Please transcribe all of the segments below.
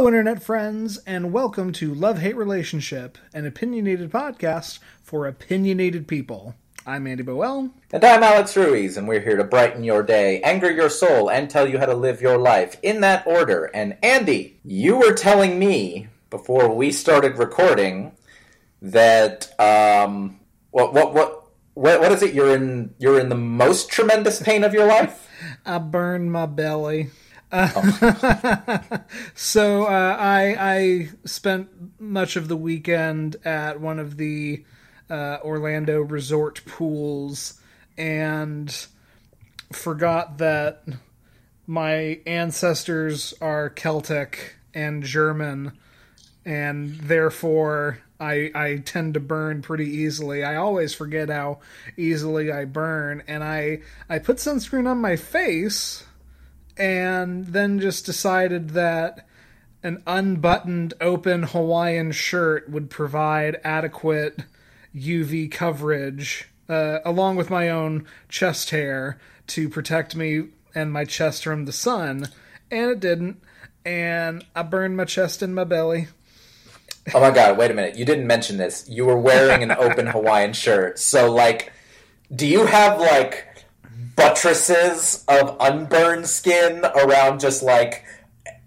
Hello, Internet friends, and welcome to Love Hate Relationship, an opinionated podcast for opinionated people. I'm Andy Boel. And I'm Alex Ruiz, and we're here to brighten your day, anger your soul, and tell you how to live your life in that order. And Andy, you were telling me before we started recording that um, what what what what, what is it? You're in you're in the most tremendous pain of your life. I burned my belly. So uh, I I spent much of the weekend at one of the uh, Orlando resort pools and forgot that my ancestors are Celtic and German, and therefore I I tend to burn pretty easily. I always forget how easily I burn, and I I put sunscreen on my face, and then just decided that an unbuttoned open Hawaiian shirt would provide adequate UV coverage, uh, along with my own chest hair, to protect me and my chest from the sun, and it didn't. And I burned my chest and my belly. Oh my god, wait a minute. You didn't mention this. You were wearing an open Hawaiian shirt. So, like, do you have, like, buttresses of unburned skin around just, like,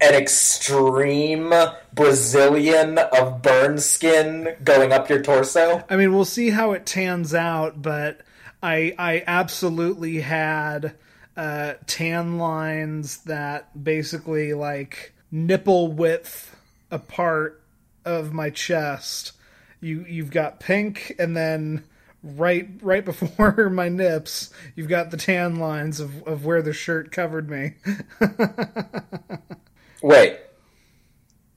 an extreme Brazilian of burn skin going up your torso? I mean, we'll see how it tans out, but I I absolutely had uh, tan lines that basically like nipple width apart of my chest. You you've got pink, and then right right before my nips, you've got the tan lines of, of where the shirt covered me. Wait.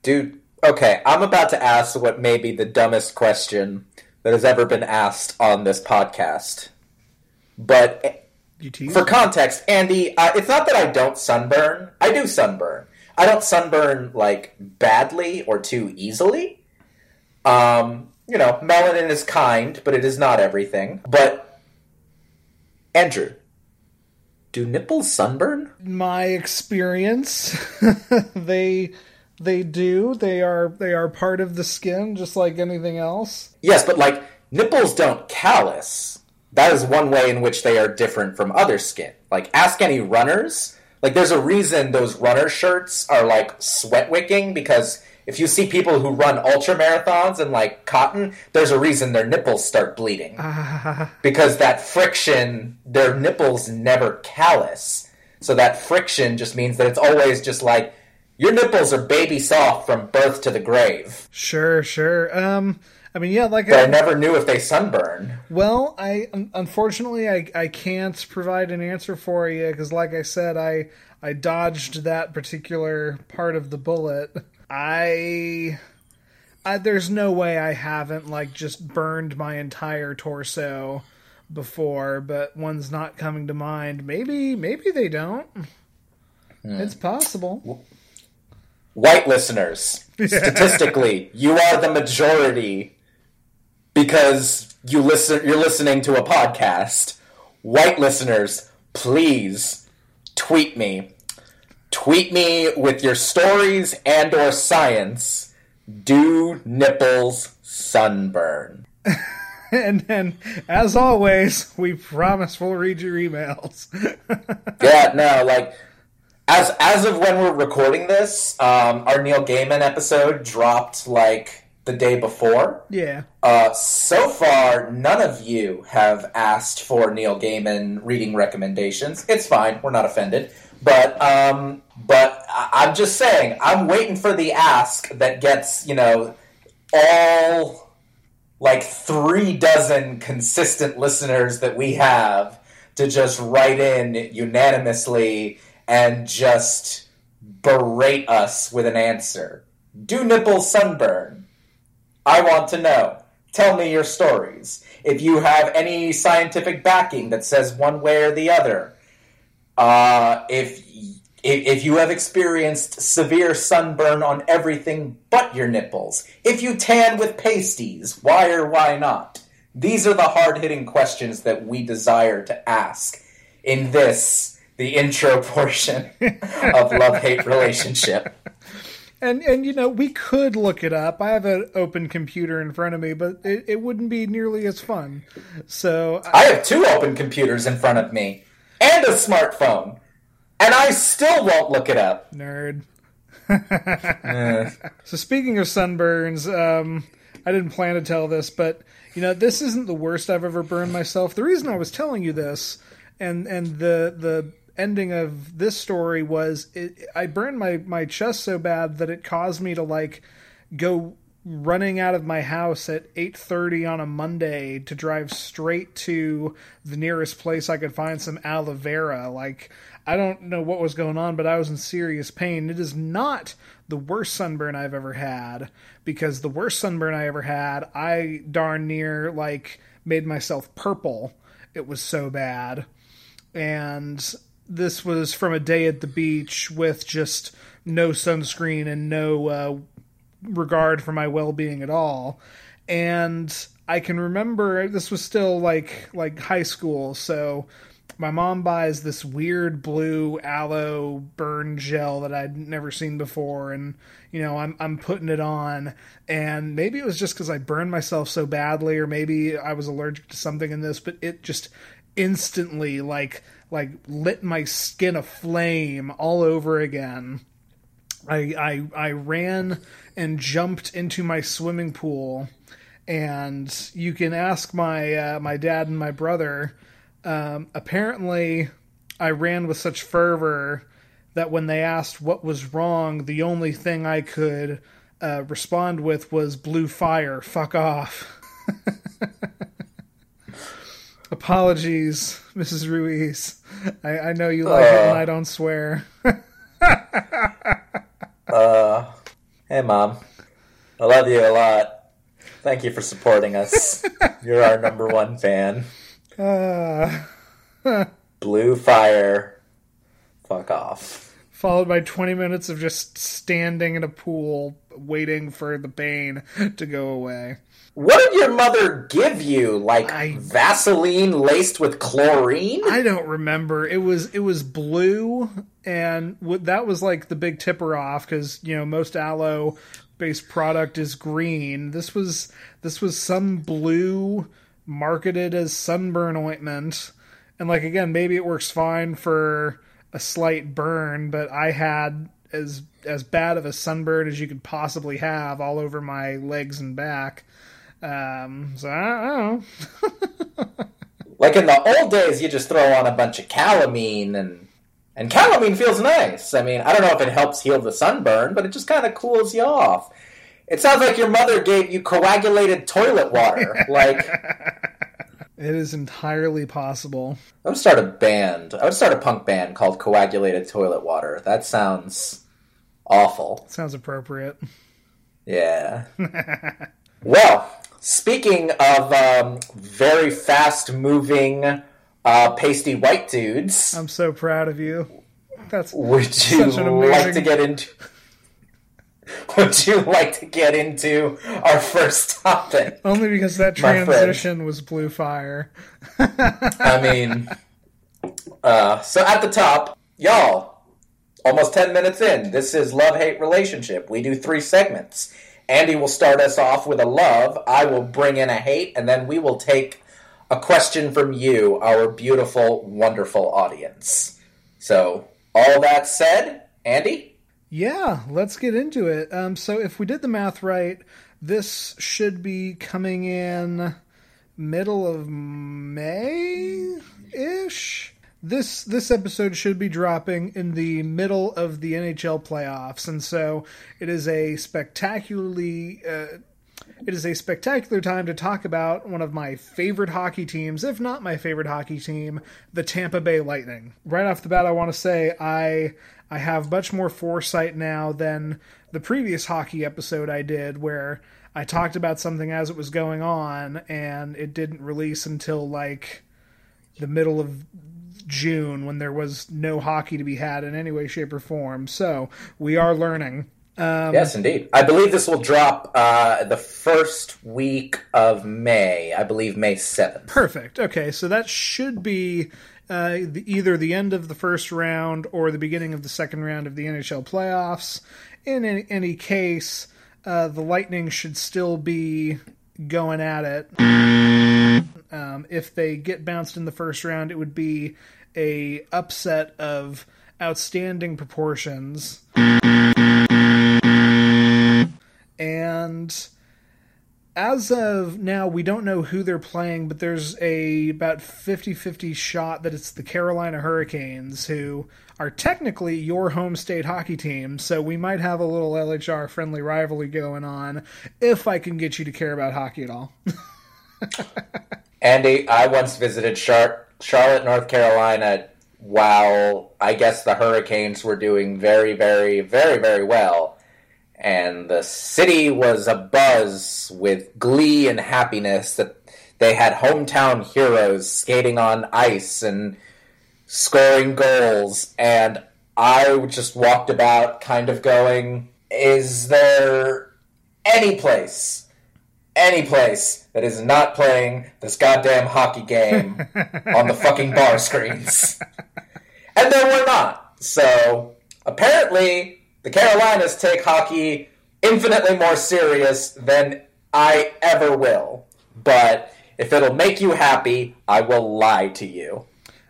Dude, okay, I'm about to ask what may be the dumbest question that has ever been asked on this podcast. But for context, Andy, uh, it's not that I don't sunburn. I do sunburn. I don't sunburn like badly or too easily. Um, you know, melanin is kind, but it is not everything. But Andrew, do nipples sunburn? My experience, they they do. They are they are part of the skin, just like anything else. Yes, but like nipples don't callus. That is one way in which they are different from other skin. Like ask any runners. Like there's a reason those runner shirts are like sweat wicking because if you see people who run ultra marathons and like cotton, there's a reason their nipples start bleeding. because that friction, their nipples never callus. So that friction just means that it's always just like your nipples are baby soft from birth to the grave. Sure, sure. Um I mean, yeah, like but I, I never knew if they sunburn. Well, I unfortunately I I can't provide an answer for you because, like I said, I I dodged that particular part of the bullet. I, I there's no way I haven't like just burned my entire torso before, but one's not coming to mind. Maybe maybe they don't. Hmm. It's possible. White listeners, statistically, you are the majority because you listen you're listening to a podcast. White listeners, please tweet me tweet me with your stories and or science. Do nipples sunburn? and then, as always, we promise we'll read your emails. yeah, no, like as as of when we're recording this, um, our Neil Gaiman episode dropped like the day before. Yeah. Uh, so far, none of you have asked for Neil Gaiman reading recommendations. It's fine. We're not offended. But um, but I'm just saying, I'm waiting for the ask that gets you know all like three dozen consistent listeners that we have to just write in unanimously and just berate us with an answer. Do nipples sunburn? I want to know. Tell me your stories. If you have any scientific backing that says one way or the other, uh, if if you have experienced severe sunburn on everything but your nipples, if you tan with pasties, why or why not? These are the hard hitting questions that we desire to ask in this, the intro portion of Love Hate Relationship. And and you know we could look it up. I have an open computer in front of me, but it, it wouldn't be nearly as fun. So I have two open computers in front of me and a smartphone, and I still won't look it up. nerd. So speaking of sunburns, um, I didn't plan to tell this, but you know this isn't the worst I've ever burned myself. The reason I was telling you this, and and the the ending of this story was it, I burned my my chest so bad that it caused me to like go running out of my house at 8:30 on a Monday to drive straight to the nearest place I could find some aloe vera. Like I don't know what was going on but I was in serious pain. It is not the worst sunburn I've ever had because the worst sunburn I ever had I darn near like made myself purple. It was so bad. And this was from a day at the beach with just no sunscreen and no uh, regard for my well-being at all. And i can remember this was still like like high school. So my mom buys this weird blue aloe burn gel that I'd never seen before. And you know I'm I'm putting it on. And maybe it was just cuz I burned myself so badly or maybe I was allergic to something in this but it just instantly like like lit my skin aflame all over again I, I I ran and jumped into my swimming pool, and you can ask my uh, my dad and my brother. Um, apparently, I ran with such fervor that when they asked what was wrong, the only thing I could uh, respond with was "blue fire." Fuck off. Apologies, Mrs. Ruiz. I, I know you like it and I don't swear. Uh, hey, mom. I love you a lot. Thank you for supporting us. You're our number one fan. Uh, Blue fire. Fuck off. followed by 20 minutes of just standing in a pool waiting for the pain to go away. What did your mother give you? Like I- Vaseline laced with chlorine? I don't remember. It was it was blue, and w- that was like the big tipper off because you know most aloe based product is green. This was this was some blue marketed as sunburn ointment, and like again maybe it works fine for a slight burn, but I had as as bad of a sunburn as you could possibly have all over my legs and back. Um, so I, I don't know. Like in the old days, you just throw on a bunch of calamine and and calamine feels nice. I mean, I don't know if it helps heal the sunburn, but it just kind of cools you off. It sounds like your mother gave you coagulated toilet water. like It is entirely possible. I would start a band. I would start a punk band called Coagulated Toilet Water. That sounds awful. Sounds appropriate. Yeah. well, speaking of um, very fast moving, uh, pasty white dudes, I'm so proud of you. That's would you Such an like to get into? Would you like to get into our first topic? only because that transition was blue fire. I mean, uh, so at the top, y'all, almost 10 minutes in, this is Love Hate Relationship. We do three segments. Andy will start us off with a love, I will bring in a hate, and then we will take a question from you, our beautiful, wonderful audience. So, all that said, Andy? Yeah, let's get into it. Um, so if we did the math right, this should be coming in middle of May ish. This this episode should be dropping in the middle of the NHL playoffs, and so it is a spectacularly uh, it is a spectacular time to talk about one of my favorite hockey teams, if not my favorite hockey team, the Tampa Bay Lightning. Right off the bat, I want to say I I have much more foresight now than the previous hockey episode I did, where I talked about something as it was going on, and it didn't release until like the middle of June when there was no hockey to be had in any way, shape, or form. So we are learning. yes, indeed. I believe this will drop uh, the first week of May. I believe May 7th. Perfect. Okay, so that should be uh, the, either the end of the first round or the beginning of the second round of the NHL playoffs. in any, any case, uh, the Lightning should still be going at it. Um, if they get bounced in the first round, it would be a upset of outstanding proportions. And as of now, we don't know who they're playing, but there's a about 50-50 shot that it's the Carolina Hurricanes, who are technically your home state hockey team. So we might have a little LHR friendly rivalry going on if I can get you to care about hockey at all. Andy, I once visited Char- Charlotte, North Carolina, while I guess the Hurricanes were doing very, very, very, very well and the city was abuzz with glee and happiness that they had hometown heroes skating on ice and scoring goals and I just walked about kind of going is there any place any place that is not playing this goddamn hockey game on the fucking bar screens and there were not so apparently the Carolinas take hockey infinitely more serious than I ever will. But if it'll make you happy, I will lie to you.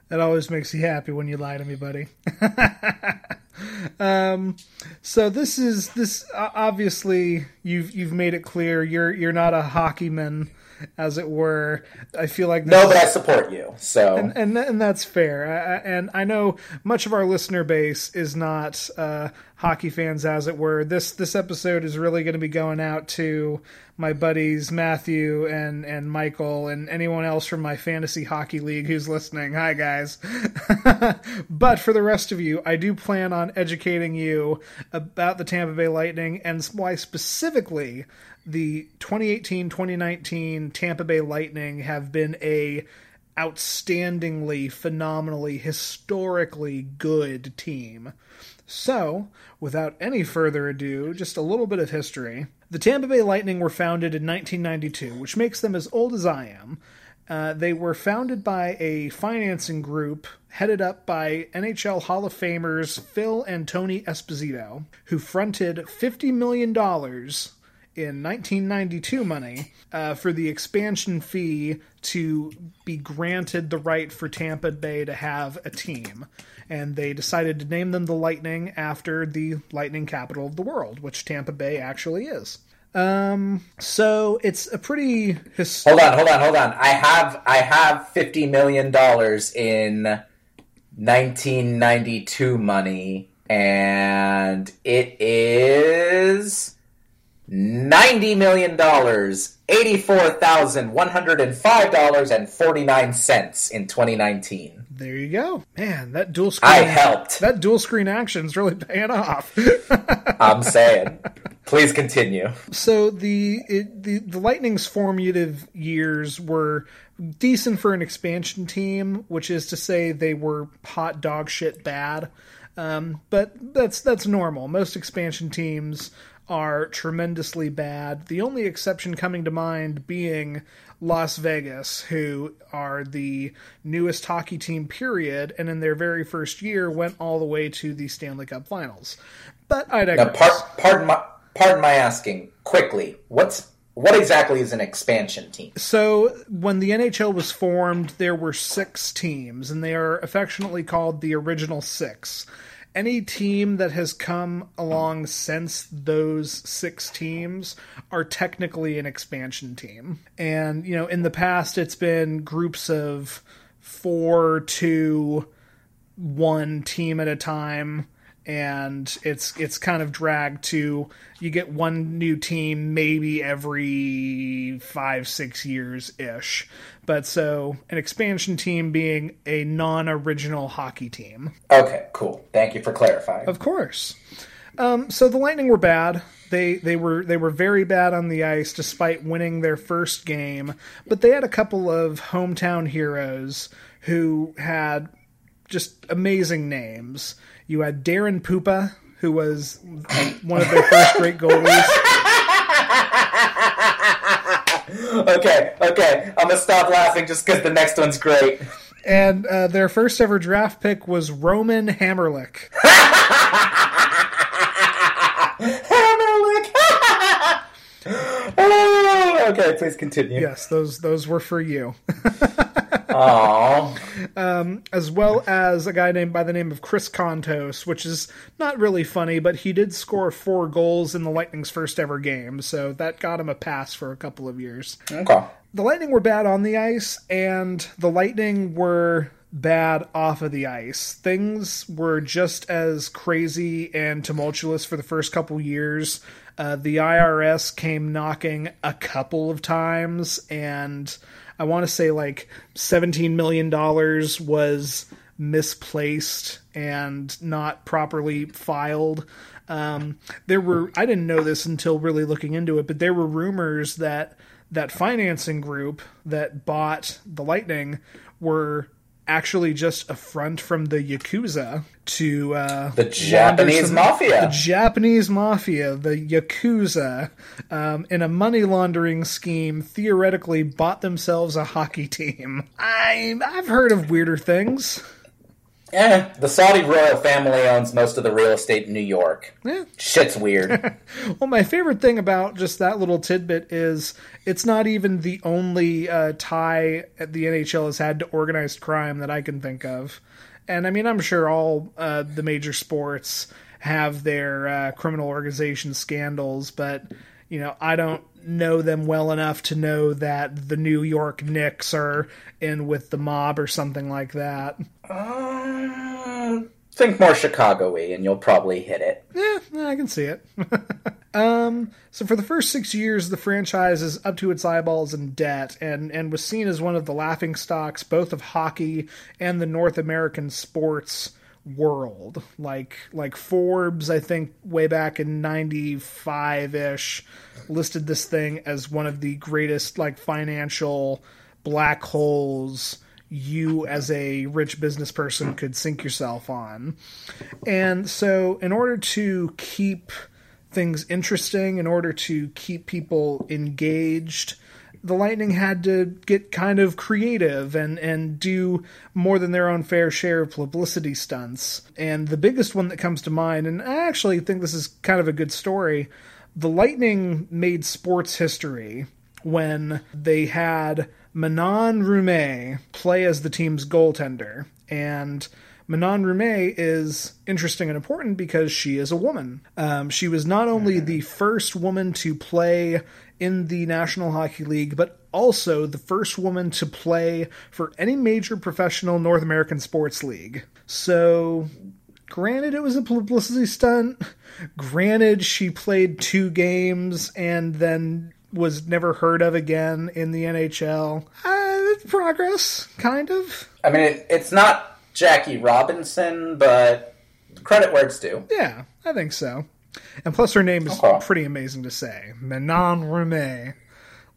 That always makes you happy when you lie to me, buddy. um, so this is this obviously you've you've made it clear you're you're not a hockeyman as it were. I feel like no, but I support you. So and and, and that's fair. I, and I know much of our listener base is not uh, hockey fans, as it were. This this episode is really going to be going out to my buddies Matthew and and Michael and anyone else from my fantasy hockey league who's listening. Hi guys. but for the rest of you, I do plan on educating you about the Tampa Bay Lightning and why specifically the 2018-2019 Tampa Bay Lightning have been a outstandingly, phenomenally, historically good team. So, without any further ado, just a little bit of history. The Tampa Bay Lightning were founded in 1992, which makes them as old as I am. Uh, they were founded by a financing group headed up by NHL Hall of Famers Phil and Tony Esposito, who fronted $50 million in 1992 money uh, for the expansion fee to be granted the right for Tampa Bay to have a team. And they decided to name them the Lightning after the Lightning capital of the world, which Tampa Bay actually is. Um, so it's a pretty. Hold on, hold on, hold on. I have I have fifty million dollars in 1992 money, and it is ninety million dollars, eighty-four thousand one hundred and five dollars and forty-nine cents in 2019. There you go, man. That dual screen. I helped. That dual screen action is really paying off. I'm saying. Please continue. So the it, the the Lightning's formative years were decent for an expansion team, which is to say they were hot dog shit bad. Um, but that's that's normal. Most expansion teams are tremendously bad. The only exception coming to mind being Las Vegas, who are the newest hockey team, period, and in their very first year went all the way to the Stanley Cup Finals. But I digress. Now, par- pardon my pardon my asking quickly. What's what exactly is an expansion team? So, when the NHL was formed, there were six teams, and they are affectionately called the original six any team that has come along since those six teams are technically an expansion team. And, you know, in the past, it's been groups of four to one team at a time and it's it's kind of dragged to you get one new team maybe every five six years ish but so an expansion team being a non-original hockey team. Okay cool. Thank you for clarifying. Of course. Um, so the lightning were bad. They they were they were very bad on the ice despite winning their first game. But they had a couple of hometown heroes who had just amazing names you had Daren Puppa, who was one of their first great goalies. okay, okay. I'm going to stop laughing just because the next one's great. And uh, their first ever draft pick was Roman Hamrlik. Hamrlik! Oh, okay, please continue. Yes, those those were for you. Aww. Um, as well as a guy named by the name of Chris Kontos, which is not really funny, but he did score four goals in the Lightning's first ever game, so that got him a pass for a couple of years. Okay. The Lightning were bad on the ice, and the Lightning were bad off of the ice. Things were just as crazy and tumultuous for the first couple years. Uh, the IRS came knocking a couple of times, and I want to say like $17 million was misplaced and not properly filed. Um, there were, I didn't know this until really looking into it, but there were rumors that that financing group that bought the Lightning were actually just a front from the Yakuza to uh, the Japanese mafia. The Japanese mafia, the Yakuza, um, in a money laundering scheme, theoretically bought themselves a hockey team. I, I've heard of weirder things. Yeah, the Saudi royal family owns most of the real estate in New York. Yeah. Shit's weird. well, my favorite thing about just that little tidbit is it's not even the only uh, tie the NHL has had to organized crime that I can think of. And I mean, I'm sure all uh, the major sports have their uh, criminal organization scandals, but you know, I don't know them well enough to know that the New York Knicks are in with the mob or something like that. Uh, think more Chicago-y, and you'll probably hit it. Yeah, I can see it. um, so for the first six years, the franchise is up to its eyeballs in debt, and and was seen as one of the laughing stocks both of hockey and the North American sports world. Like like Forbes, I think way back in '95 ish, listed this thing as one of the greatest like financial black holes you as a rich business person could sink yourself on. And so in order to keep things interesting, in order to keep people engaged, the Lightning had to get kind of creative and, and do more than their own fair share of publicity stunts. And the biggest one that comes to mind, and I actually think this is kind of a good story, the Lightning made sports history when they had Manon Rhéaume play as the team's goaltender. And Manon Rhéaume is interesting and important because she is a woman. Um, she was not only the first woman to play in the National Hockey League, but also the first woman to play for any major professional North American sports league. So, granted, it was a publicity stunt. Granted, she played two games and then was never heard of again in the NHL. Uh, progress, kind of. I mean, it, it's not Jackie Robinson, but credit where it's due. Yeah, I think so. And plus, her name is Okay. pretty amazing to say, Manon Rhéaume.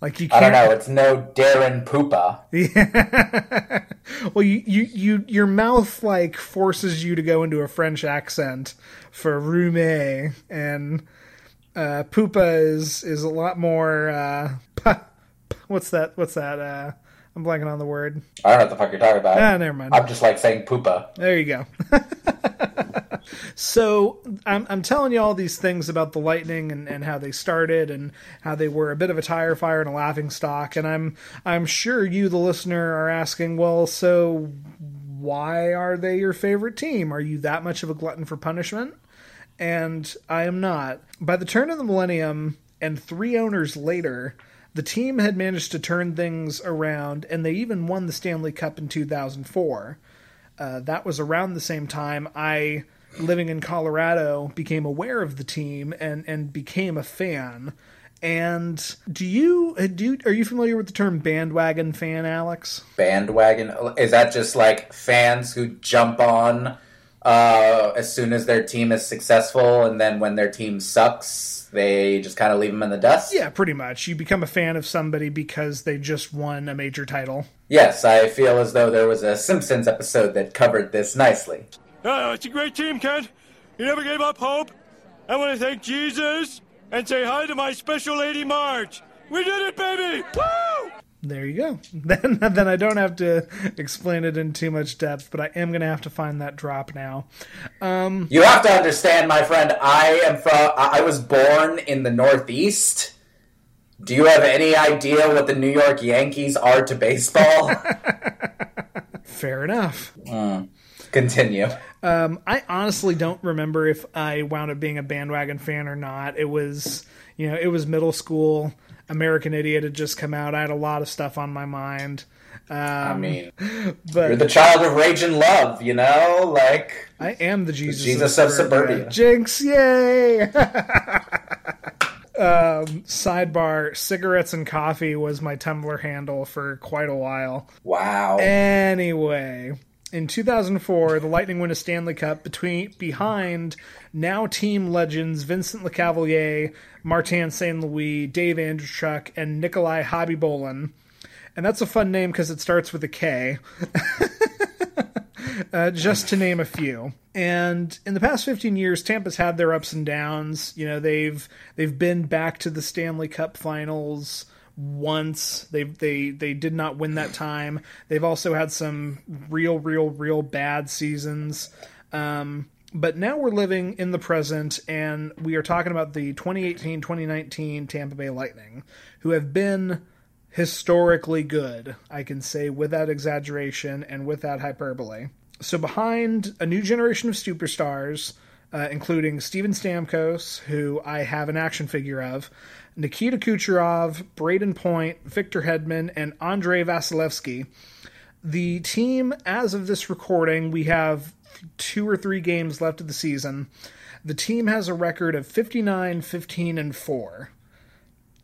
Like you can't. don't know. It's no Daren Puppa. Yeah. well, you, you, you, your mouth like forces you to go into a French accent for Rhéaume, and uh, Puppa is is a lot more. Uh, what's that? What's that? Uh, I'm blanking on the word. I don't know what the fuck you're talking about. Ah, never mind. I'm just like saying Poopa. There you go. so I'm, I'm telling you all these things about the Lightning and, and how they started and how they were a bit of a tire fire and a laughing stock. And I'm I'm sure you, the listener, are asking, well, so why are they your favorite team? Are you that much of a glutton for punishment? And I am not. By the turn of the millennium and three owners later, the team had managed to turn things around, and they even won the Stanley Cup in 2004 uh, that was around the same time I, living in Colorado, became aware of the team and and became a fan. And do you do you, are you familiar with the term bandwagon fan, Alex? Bandwagon. Is that just like fans who jump on uh, as soon as their team is successful, and then when their team sucks, they just kind of leave them in the dust? Yeah, pretty much. You become a fan of somebody because they just won a major title. Yes, I feel as though there was a Simpsons episode that covered this nicely. Oh, it's a great team, Kent. You never gave up hope. I want to thank Jesus and say hi to my special lady Marge. We did it, baby! Woo! There you go. Then then I don't have to explain it in too much depth, but I am going to have to find that drop now. You have to understand, my friend. I am from. I was born in the Northeast, Do you have any idea what the New York Yankees are to baseball? Fair enough. Continue. Um, I honestly don't remember if I wound up being a bandwagon fan or not. It was, you know, it was middle school. American Idiot had just come out. I had a lot of stuff on my mind. I mean, But you're the child of rage and love, you know? Like, I am the Jesus, Jesus of suburbia. Jinx, yay! um, sidebar: cigarettes and coffee was my Tumblr handle for quite a while. wow. Anyway, in 2004, the Lightning win a Stanley Cup between behind now team legends Vincent Lecavalier, Martin St. Louis, Dave Andreychuk, and Nikolai Khabibulin. And that's a fun name because it starts with a K. uh, just to name a few. And in the past 15 years, Tampa's had their ups and downs. You know, they've they've been back to the Stanley Cup Finals once. They they they did not win that time. They've also had some real real real bad seasons. Um, but now we're living in the present, and we are talking about the 2018-2019 Tampa Bay Lightning, who have been historically good. I can say without exaggeration and without hyperbole. So behind a new generation of superstars, uh, including Steven Stamkos, who I have an action figure of, Nikita Kucherov, Brayden Point, Victor Hedman, and Andrei Vasilevskiy. The team, as of this recording, we have two or three games left of the season. The team has a record of 59, 15, and 4.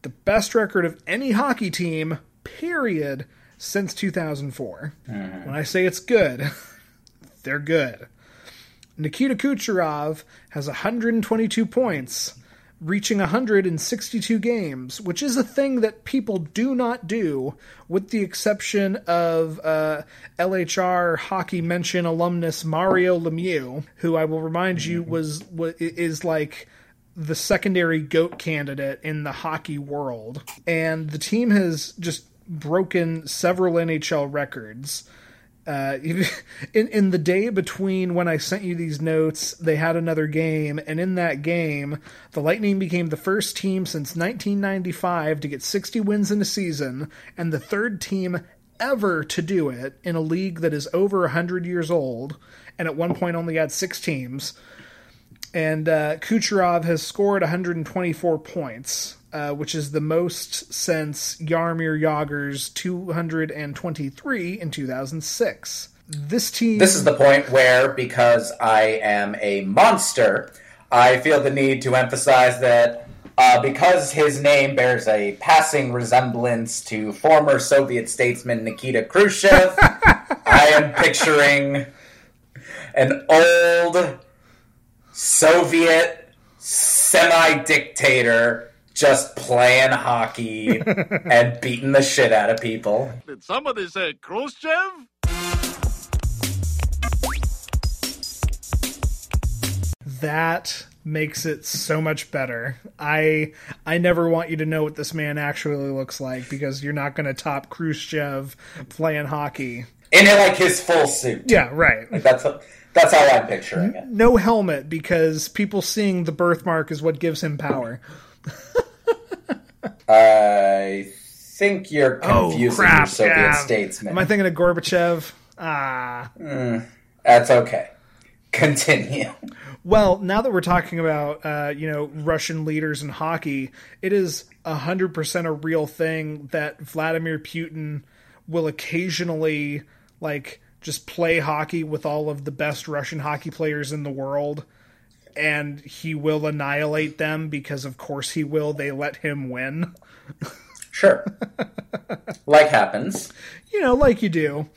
The best record of any hockey team, period, since 2004. Mm-hmm. When I say it's good, they're good. Nikita Kucherov has 122 points, reaching 162 games, which is a thing that people do not do, with the exception of uh, LHR hockey mention alumnus Mario Lemieux, who I will remind you was wa- is like the secondary goat candidate in the hockey world. And the team has just broken several NHL records. Uh, in in the day between when I sent you these notes, they had another game, and in that game, the Lightning became the first team since 1995 to get 60 wins in a season, and the third team ever to do it in a league that is over 100 years old, and at one point only had six teams. And uh, Kucherov has scored 124 points, uh, which is the most since Jaromir Jagr's 223 in 2006. This team. This is the point where, because I am a monster, I feel the need to emphasize that uh, because his name bears a passing resemblance to former Soviet statesman Nikita Khrushchev, I am picturing an old Soviet semi dictator just playing hockey and beating the shit out of people. Did somebody say Khrushchev? that makes it so much better. I I never want you to know what this man actually looks like because you're not going to top Khrushchev playing hockey. In it like his full suit. Yeah, right. That's that's how I'm picturing it. No helmet because people seeing the birthmark is what gives him power. I think you're Oh confusing your! Soviet yeah. statesman. Am I thinking of Gorbachev? Ah. That's okay. Continue. Well, now that we're talking about uh, you know Russian leaders in hockey, it is hundred percent a real thing that Vladimir Putin will occasionally like just play hockey with all of the best Russian hockey players in the world, and he will annihilate them because of course he will. They let him win, Sure. like happens. you know, like you do.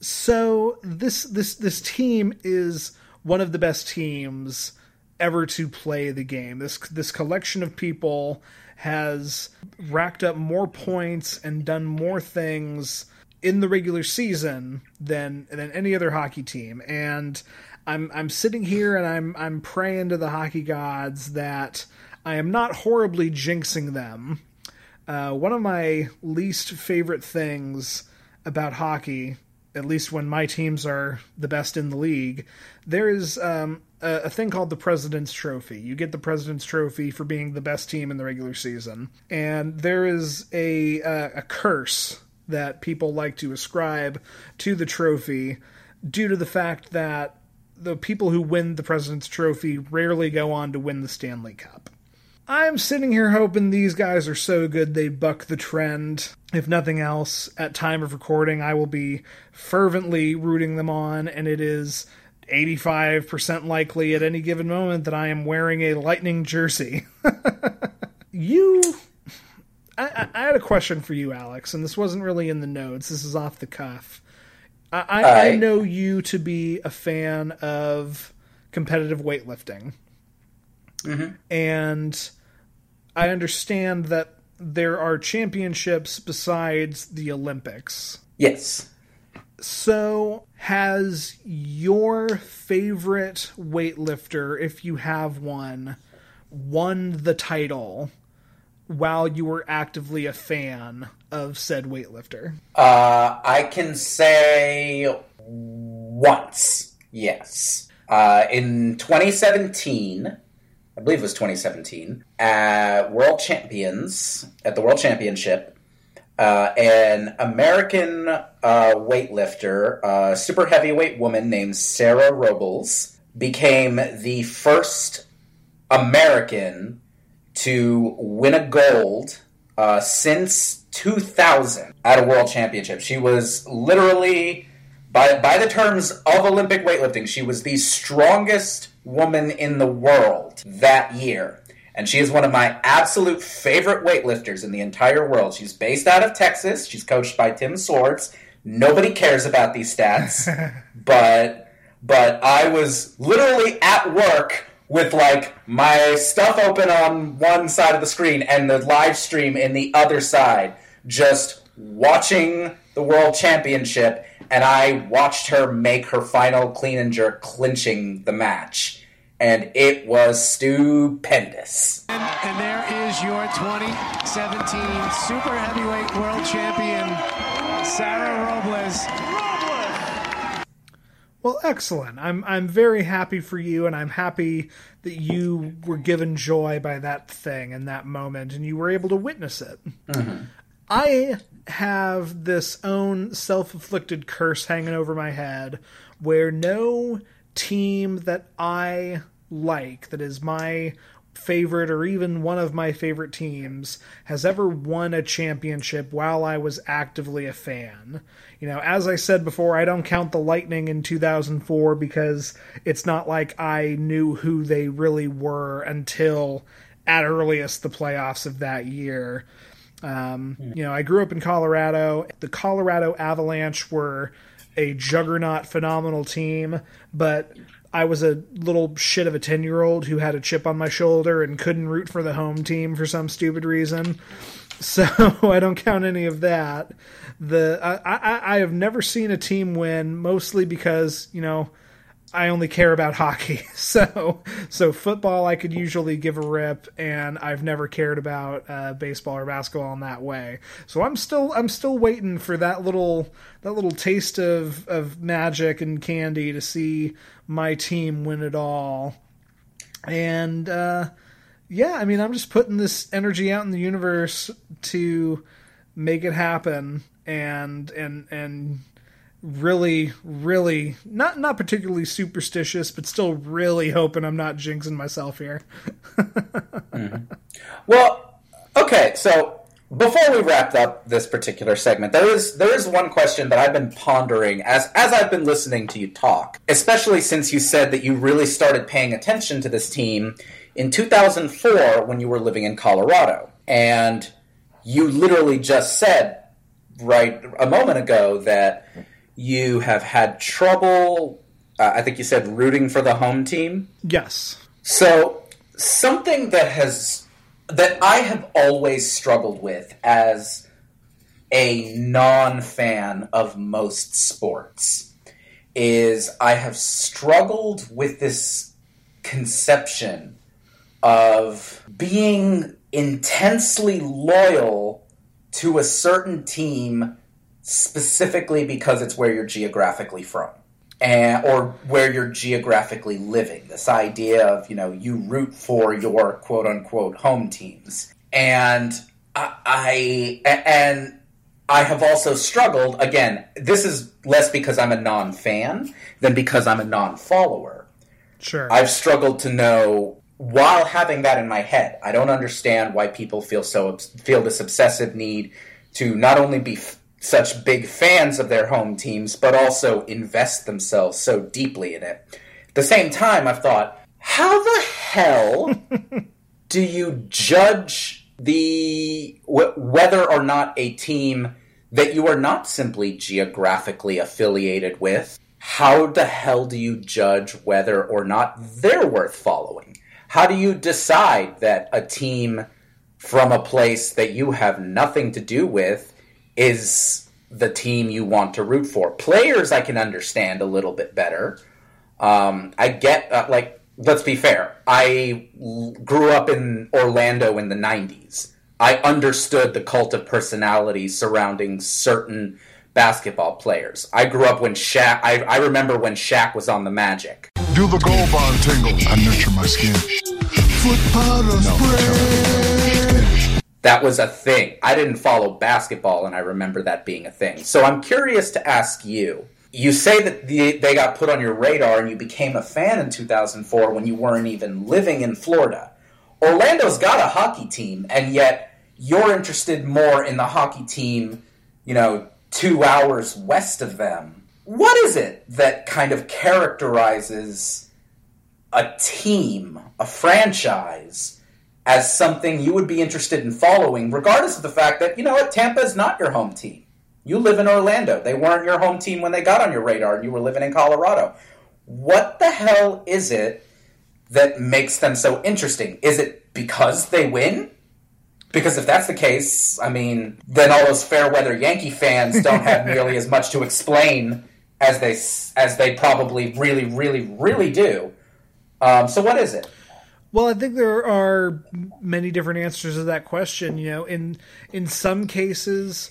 So this this this team is one of the best teams ever to play the game. This this collection of people has racked up more points and done more things in the regular season than than any other hockey team. And I'm I'm sitting here and I'm I'm praying to the hockey gods that I am not horribly jinxing them. Uh, one of my least favorite things about hockey at least when my teams are the best in the league, there is um, a, a, thing called the President's Trophy. You get the President's Trophy for being the best team in the regular season, and there is a uh, a curse that people like to ascribe to the trophy due to the fact that the people who win the President's Trophy rarely go on to win the Stanley Cup. I'm sitting here hoping these guys are so good they buck the trend. If nothing else, at time of recording, I will be fervently rooting them on, and it is 85% likely at any given moment that I am wearing a Lightning jersey. you. I, I, had a question for you, Alex, and this wasn't really in the notes. This is off the cuff. I, I, I know you to be a fan of competitive weightlifting. Mm-hmm. And I understand that there are championships besides the Olympics. Yes. So, has your favorite weightlifter, if you have one, won the title while you were actively a fan of said weightlifter? Uh, I can say once, yes. Uh, in 2017, I believe it was 2017, at World Champions, at the World Championship, uh, an American uh, weightlifter, uh, super heavyweight woman named Sarah Robles, became the first American to win a gold uh, since 2000 at a World Championship. She was literally, by by the terms of Olympic weightlifting, she was the strongest woman in the world that year. And she is one of my absolute favorite weightlifters in the entire world. She's based out of Texas. She's coached by Tim Swords. Nobody cares about these stats, but but I was literally at work with like my stuff open on one side of the screen and the live stream in the other side, just watching the world championship and I watched her make her final clean and jerk, clinching the match. And it was stupendous. And, and there is your 2017 Super Heavyweight World Champion, Sarah Robles. Well, excellent. I'm I'm very happy for you, and I'm happy that you were given joy by that thing in that moment, and you were able to witness it. Mm-hmm. I have this own self-inflicted curse hanging over my head where no team that I like that is my favorite or even one of my favorite teams has ever won a championship while I was actively a fan. You know, as I said before, I don't count the Lightning in 2004 because it's not like I knew who they really were until at earliest the playoffs of that year. Um, you know, I grew up in Colorado. The Colorado Avalanche were a juggernaut, phenomenal team, but I was a little shit of a 10 year old who had a chip on my shoulder and couldn't root for the home team for some stupid reason. So I don't count any of that. The I, I, I have never seen a team win, mostly because, you know, I only care about hockey. So so football I could usually give a rip and I've never cared about uh, baseball or basketball in that way. So I'm still I'm still waiting for that little that little taste of of magic and candy to see my team win it all. And uh, yeah, I mean I'm just putting this energy out in the universe to make it happen and and and really, really not not particularly superstitious, but still really hoping I'm not jinxing myself here. mm-hmm. Well, okay, so before we wrap up this particular segment, there is there is one question that I've been pondering as as I've been listening to you talk, especially since you said that you really started paying attention to this team in 2004 when you were living in Colorado. And you literally just said right a moment ago that you have had trouble, uh, I think you said rooting for the home team. Yes. So, something that has that I have always struggled with as a non-fan of most sports is I have struggled with this conception of being intensely loyal to a certain team specifically because it's where you're geographically from and or where you're geographically living. This idea of you know you root for your quote unquote home teams, and I, I and I have also struggled. Again, this is less because I'm a non-fan than because I'm a non-follower. Sure, I've struggled to know while having that in my head. I don't understand why people feel so feel this obsessive need to not only be such big fans of their home teams, but also invest themselves so deeply in it. At the same time, I've thought, how the hell do you judge the wh- whether or not a team that you are not simply geographically affiliated with? How the hell do you judge whether or not they're worth following? How do you decide that a team from a place that you have nothing to do with is the team you want to root for. Players, I can understand a little bit better. Um, I get, uh, like, let's be fair. I l- grew up in Orlando in the 90s. I understood the cult of personality surrounding certain basketball players. I grew up when Shaq, I, I remember when Shaq was on the Magic. Do the gold bond tingle. I nurture my skin. Foot powder spray. That was a thing. I didn't follow basketball, and I remember that being a thing. So I'm curious to ask you. You say that the, they got put on your radar and you became a fan in 2004 when you weren't even living in Florida. Orlando's got a hockey team, and yet you're interested more in the hockey team, you know, two hours west of them. What is it that kind of characterizes a team, a franchise, as something you would be interested in following, regardless of the fact that, you know what, Tampa is not your home team. You live in Orlando. They weren't your home team when they got on your radar and you were living in Colorado. What the hell is it that makes them so interesting? Is it because they win? Because if that's the case, I mean, then all those fair weather Yankee fans don't have nearly as much to explain as they as they probably really, really, really do. Um, so what is it? Well, I think there are many different answers to that question. You know, in in some cases,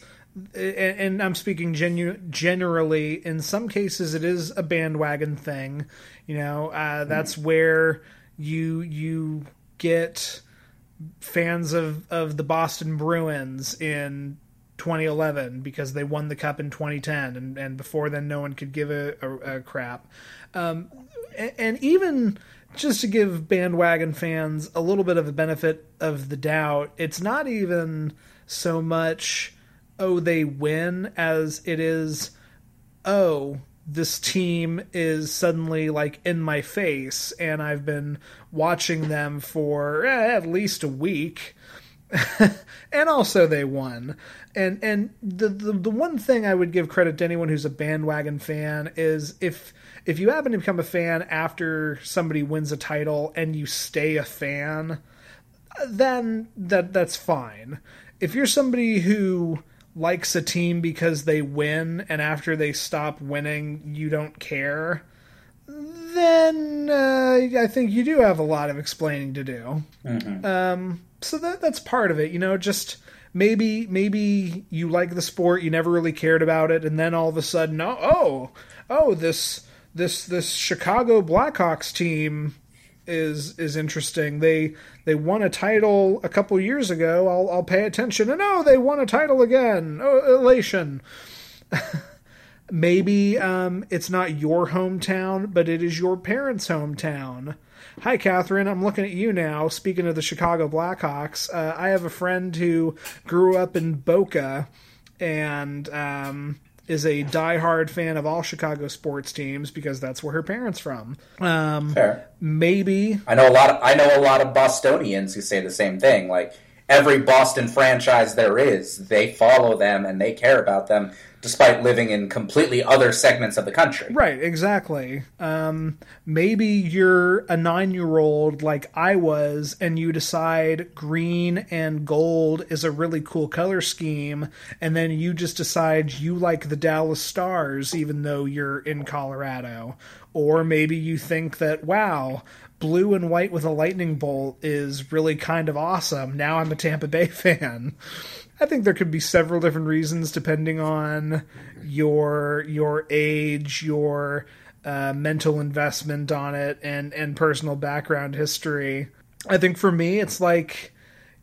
and, and I'm speaking genu- generally. In some cases, it is a bandwagon thing. You know, uh, that's where you you get fans of of the Boston Bruins in 2011 because they won the cup in 2010 and, and before then no one could give a, a, a crap um, and, and, even just to give bandwagon fans a little bit of a benefit of the doubt it's not even so much oh they win as it is oh this team is suddenly like in my face and I've been watching them for eh, at least a week and also they won. And and the, the the one thing I would give credit to anyone who's a bandwagon fan is if if you happen to become a fan after somebody wins a title and you stay a fan, then that that's fine. If you're somebody who likes a team because they win and after they stop winning you don't care, then uh, I think you do have a lot of explaining to do. Mm-hmm. Um, so that that's part of it, you know. Just maybe maybe you like the sport, you never really cared about it, and then all of a sudden, oh oh, oh this this this Chicago Blackhawks team is is interesting. They they won a title a couple years ago. I'll I'll pay attention. And oh, they won a title again. Oh, elation. Maybe um, it's not your hometown, but it is your parents' hometown. Hi, Catherine. I'm looking at you now. Speaking of the Chicago Blackhawks, uh, I have a friend who grew up in Boca and um, is a diehard fan of all Chicago sports teams because that's where her parents from. Um, Fair. Maybe I know a lot. Of, I know a lot of Bostonians who say the same thing. Like every Boston franchise there is, they follow them and they care about them despite living in completely other segments of the country. Right, exactly. Um, maybe you're a nine year old like I was, and you decide green and gold is a really cool color scheme, and then you just decide you like the Dallas Stars, even though you're in Colorado. Or maybe you think that, wow, blue and white with a lightning bolt is really kind of awesome. Now I'm a Tampa Bay fan. I think there could be several different reasons depending on your your age, your uh, mental investment on it, and and personal background history. I think for me, it's like,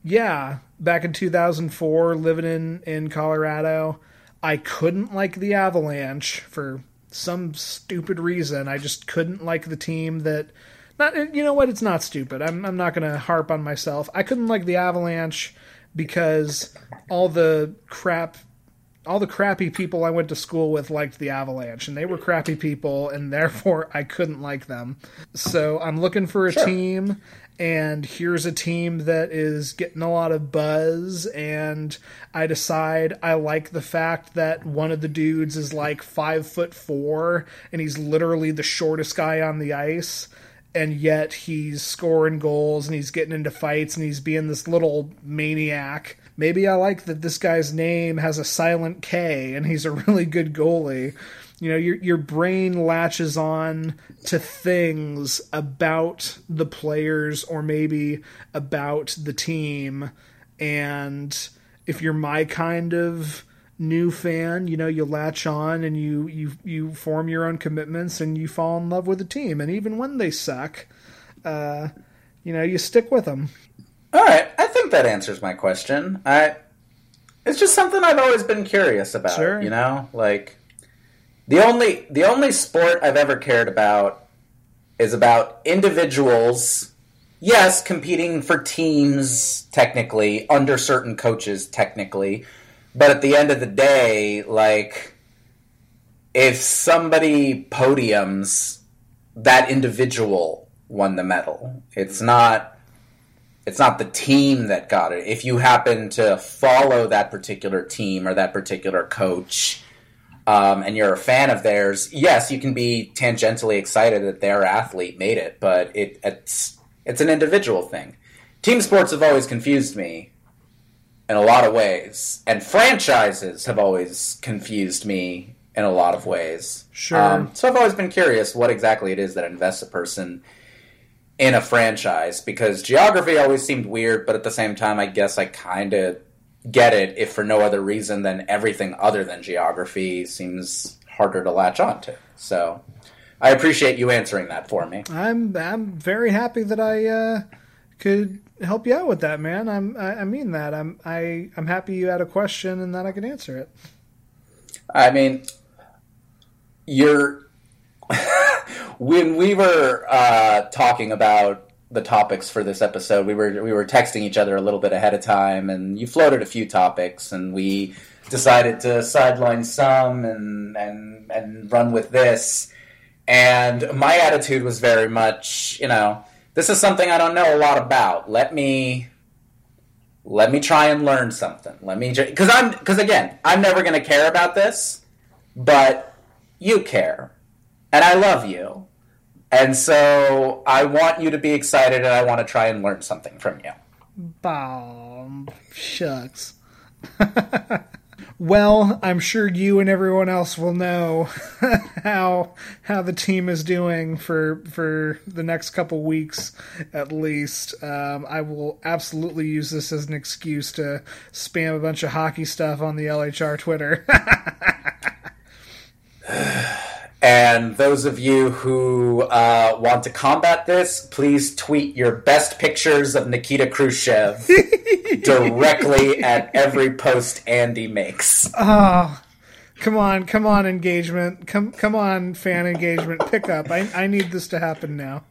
yeah, back in 2004, living in in Colorado, I couldn't like the Avalanche for some stupid reason. I just couldn't like the team that. Not you know what? It's not stupid. I'm I'm not to harp on myself. I couldn't like the Avalanche because all the crap all the crappy people I went to school with liked the Avalanche, and they were crappy people, and therefore I couldn't like them. So I'm looking for a Sure. team, and here's a team that is getting a lot of buzz, and I decide I like the fact that one of the dudes is like five foot four, and he's literally the shortest guy on the ice. And yet he's scoring goals and he's getting into fights and he's being this little maniac maybe I like that this guy's name has a silent K and he's a really good goalie. You know, your your brain latches on to things about the players or maybe about the team and if you're my kind of new fan, you know, you latch on and you you you form your own commitments and you fall in love with the team and even when they suck, uh, you know, you stick with them. All right, I think that answers my question. I it's just something I've always been curious about, Sure. you know? Like the only the only sport I've ever cared about is about individuals yes, competing for teams technically under certain coaches technically, but at the end of the day, like if somebody podiums that individual won the medal. It's not it's not the team that got it. If you happen to follow that particular team or that particular coach, um, and you're a fan of theirs, yes, you can be tangentially excited that their athlete made it, but it, it's it's an individual thing. Team sports have always confused me in a lot of ways, and franchises have always confused me in a lot of ways. Sure. Um, so I've always been curious what exactly it is that invests a person in a franchise because geography always seemed weird, but at the same time, I guess I kind of get it if for no other reason than everything other than geography seems harder to latch onto. So I appreciate you answering that for me. I'm I'm very happy that I uh, could help you out with that, man. I'm I, I mean that. I'm I I'm happy you had a question and that I could answer it. I mean, you're when we were uh, talking about the topics for this episode, we were we were texting each other a little bit ahead of time, and you floated a few topics, and we decided to sideline some and and and run with this. And my attitude was very much, you know, this is something I don't know a lot about. Let me let me try and learn something. Let me because I'm because again, I'm never going to care about this, but you care, and I love you, and so I want you to be excited, and I want to try and learn something from you. Bomb shucks. well, I'm sure you and everyone else will know how how the team is doing for for the next couple weeks at least. Um, I will absolutely use this as an excuse to spam a bunch of hockey stuff on the LHR Twitter. And those of you who uh, want to combat this, please tweet your best pictures of Nikita Khrushchev directly at every post Andy makes. Oh, come on, come on, engagement, come come on, fan engagement, pick up. I I need this to happen now.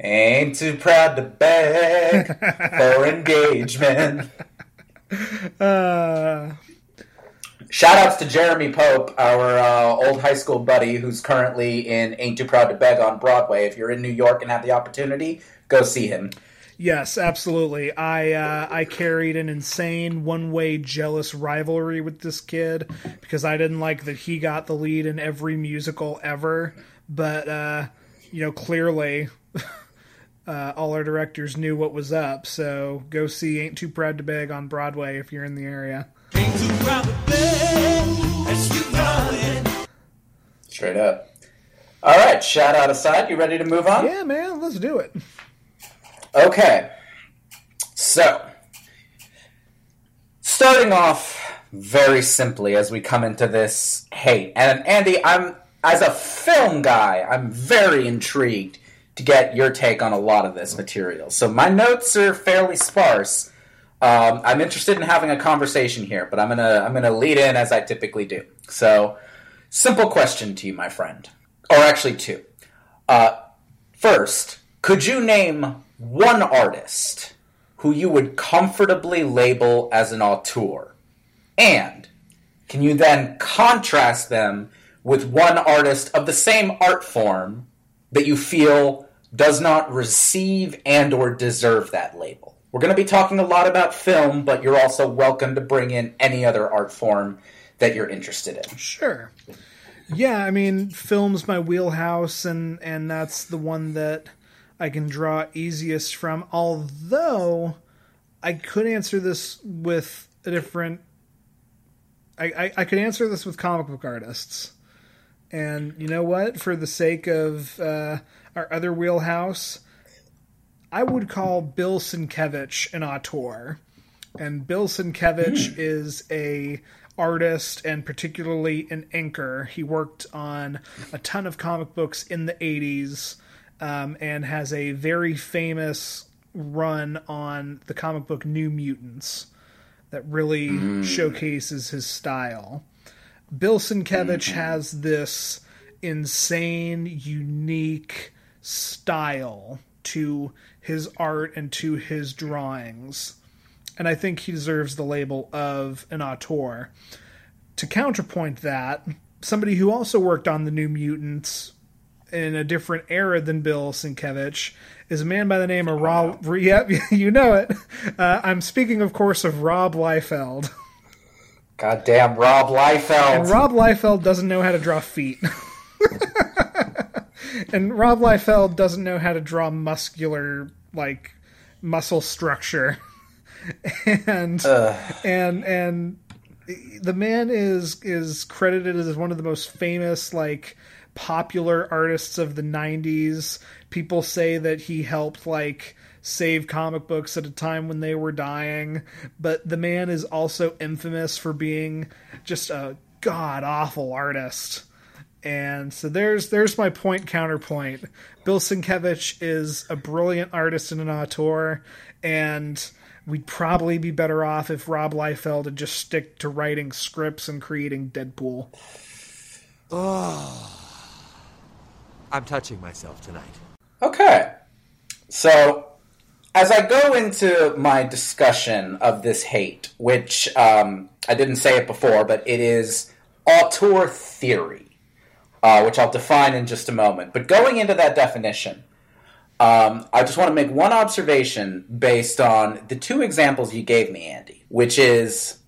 Ain't too proud to beg for engagement. Uh, Shout outs to Jeremy Pope, our uh, old high school buddy who's currently in Ain't Too Proud to Beg on Broadway. If you're in New York and have the opportunity, go see him. Yes, absolutely. I uh, I carried an insane one way jealous rivalry with this kid because I didn't like that he got the lead in every musical ever. But uh, you know, clearly, uh, all our directors knew what was up. So go see "Ain't Too Proud to Beg" on Broadway if you're in the area. Straight up. All right, shout out aside. You ready to move on? Yeah, man, let's do it. Okay. So, starting off very simply as we come into this hate. And Andy, I'm as a film guy, I'm very intrigued to get your take on a lot of this material. So my notes are fairly sparse. Um, I'm interested in having a conversation here, but I'm gonna I'm gonna lead in as I typically do. So, simple question to you, my friend, or actually two. Uh, first, could you name one artist who you would comfortably label as an auteur? And can you then contrast them with one artist of the same art form that you feel does not receive and or deserve that label? We're going to be talking a lot about film, but you're also welcome to bring in any other art form that you're interested in. Sure. Yeah, I mean, film's my wheelhouse, and and that's the one that I can draw easiest from. Although I could answer this with a different. I, I, I could answer this with comic book artists, and you know what? For the sake of uh, our other wheelhouse, I would call Bill Sienkiewicz an auteur, and Bill Sienkiewicz hmm. is a artist and particularly an inker. He worked on a ton of comic books in the 80s um, and has a very famous run on the comic book New Mutants that really hmm. showcases his style. Bill Sienkiewicz hmm. has this insane, unique style to his art and to his drawings. And I think he deserves the label of an auteur. To counterpoint that, somebody who also worked on the New Mutants in a different era than Bill Sienkiewicz is a man by the name of Rob. Yep, you know it. Uh, I'm speaking, of course, of Rob Liefeld. Goddamn Rob Liefeld. And Rob Liefeld doesn't know how to draw feet. and Rob Liefeld doesn't know how to draw muscular, like, muscle structure. and and and the man is is credited as one of the most famous like popular artists of the 90s people say that he helped like save comic books at a time when they were dying. But the man is also infamous for being just a god awful artist and so there's there's my point counterpoint bill sienkiewicz is a brilliant artist and an auteur and we'd probably be better off if Rob Liefeld had just stick to writing scripts and creating Deadpool. Oh, I'm touching myself tonight. Okay. So, as I go into my discussion of this hate, which um, I didn't say it before, but it is auteur theory, uh, which I'll define in just a moment. But going into that definition, um, I just want to make one observation based on the two examples you gave me, Andy, which is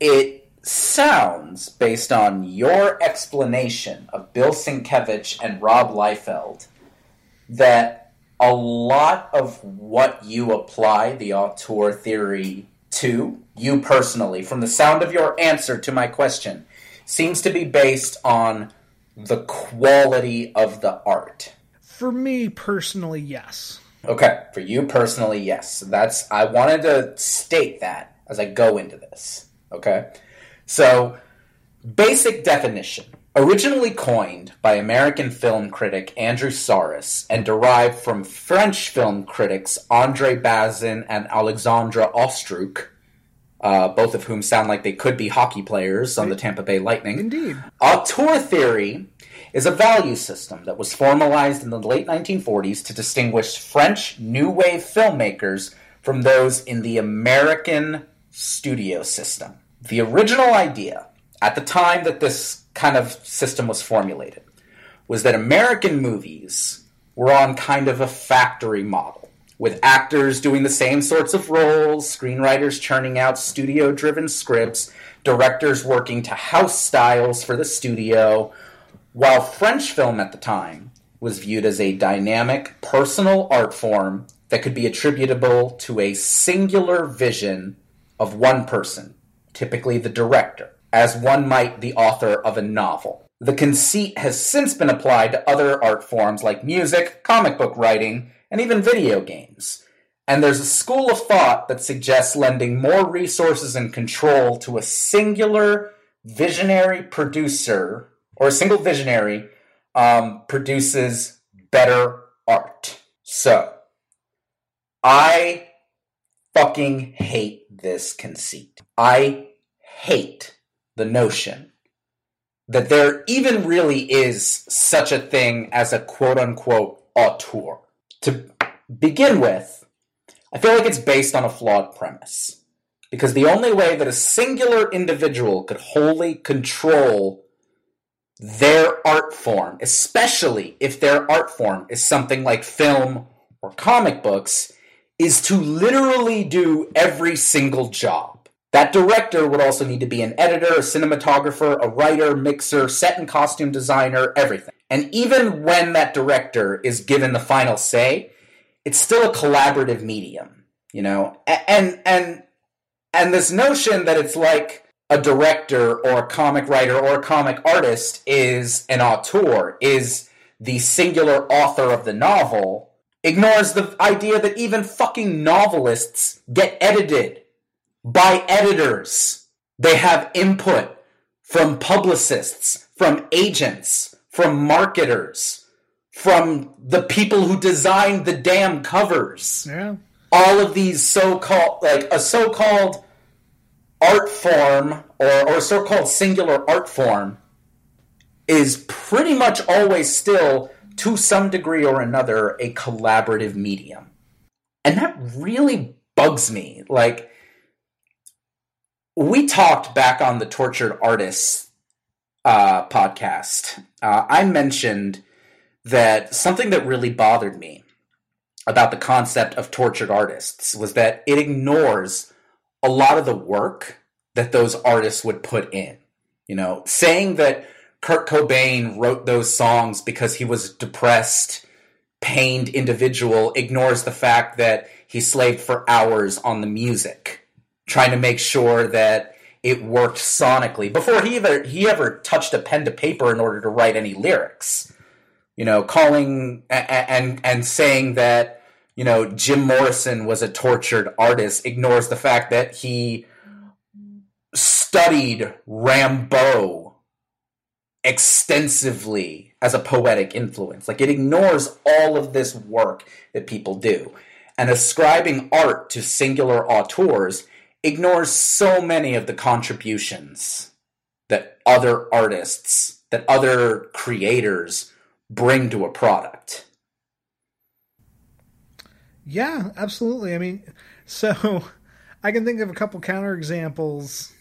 it sounds, based on your explanation of Bill Sienkiewicz and Rob Liefeld, that a lot of what you apply the auteur theory to, you personally, from the sound of your answer to my question, seems to be based on the quality of the art. For me personally, yes. Okay, for you personally, yes. That's I wanted to state that as I go into this. Okay? So, basic definition. Originally coined by American film critic Andrew Sarris and derived from French film critics Andre Bazin and Alexandre Astruc, uh, both of whom sound like they could be hockey players on the Tampa Bay Lightning. Indeed. Auteur theory is a value system that was formalized in the late 1940s to distinguish French New Wave filmmakers from those in the American studio system. The original idea, at the time that this kind of system was formulated, was that American movies were on kind of a factory model, with actors doing the same sorts of roles, screenwriters churning out studio driven scripts, directors working to house styles for the studio, while French film at the time was viewed as a dynamic, personal art form that could be attributable to a singular vision of one person, typically the director, as one might the author of a novel. The conceit has since been applied to other art forms like music, comic book writing, and even video games. And there's a school of thought that suggests lending more resources and control to a singular visionary producer or a single visionary um, produces better art. So, I fucking hate this conceit. I hate the notion that there even really is such a thing as a quote unquote auteur. To begin with, I feel like it's based on a flawed premise. Because the only way that a singular individual could wholly control their art form, especially if their art form is something like film or comic books, is to literally do every single job. That director would also need to be an editor, a cinematographer, a writer, mixer, set and costume designer, everything. And even when that director is given the final say, it's still a collaborative medium, you know? And and and this notion that it's like a director or a comic writer or a comic artist is an auteur, is the singular author of the novel, ignores the idea that even fucking novelists get edited by editors. They have input from publicists, from agents, from marketers, from the people who designed the damn covers. Yeah. All of these so-called like a so-called art form or, or so-called singular art form is pretty much always still to some degree or another a collaborative medium. And that really bugs me. Like we talked back on the Tortured Artists uh, podcast. Uh, I mentioned that something that really bothered me about the concept of tortured artists was that it ignores a lot of the work that those artists would put in. You know, saying that Kurt Cobain wrote those songs because he was depressed, pained individual ignores the fact that he slaved for hours on the music, trying to make sure that it worked sonically before he ever he ever touched a pen to paper in order to write any lyrics. You know, calling and and, saying that you know Jim Morrison was a tortured artist ignores the fact that he studied Rimbaud extensively as a poetic influence. Like it ignores all of this work that people do. And ascribing art to singular auteurs ignores so many of the contributions that other artists, that other creators bring to a product. Yeah, absolutely. I mean, so I can think of a couple counterexamples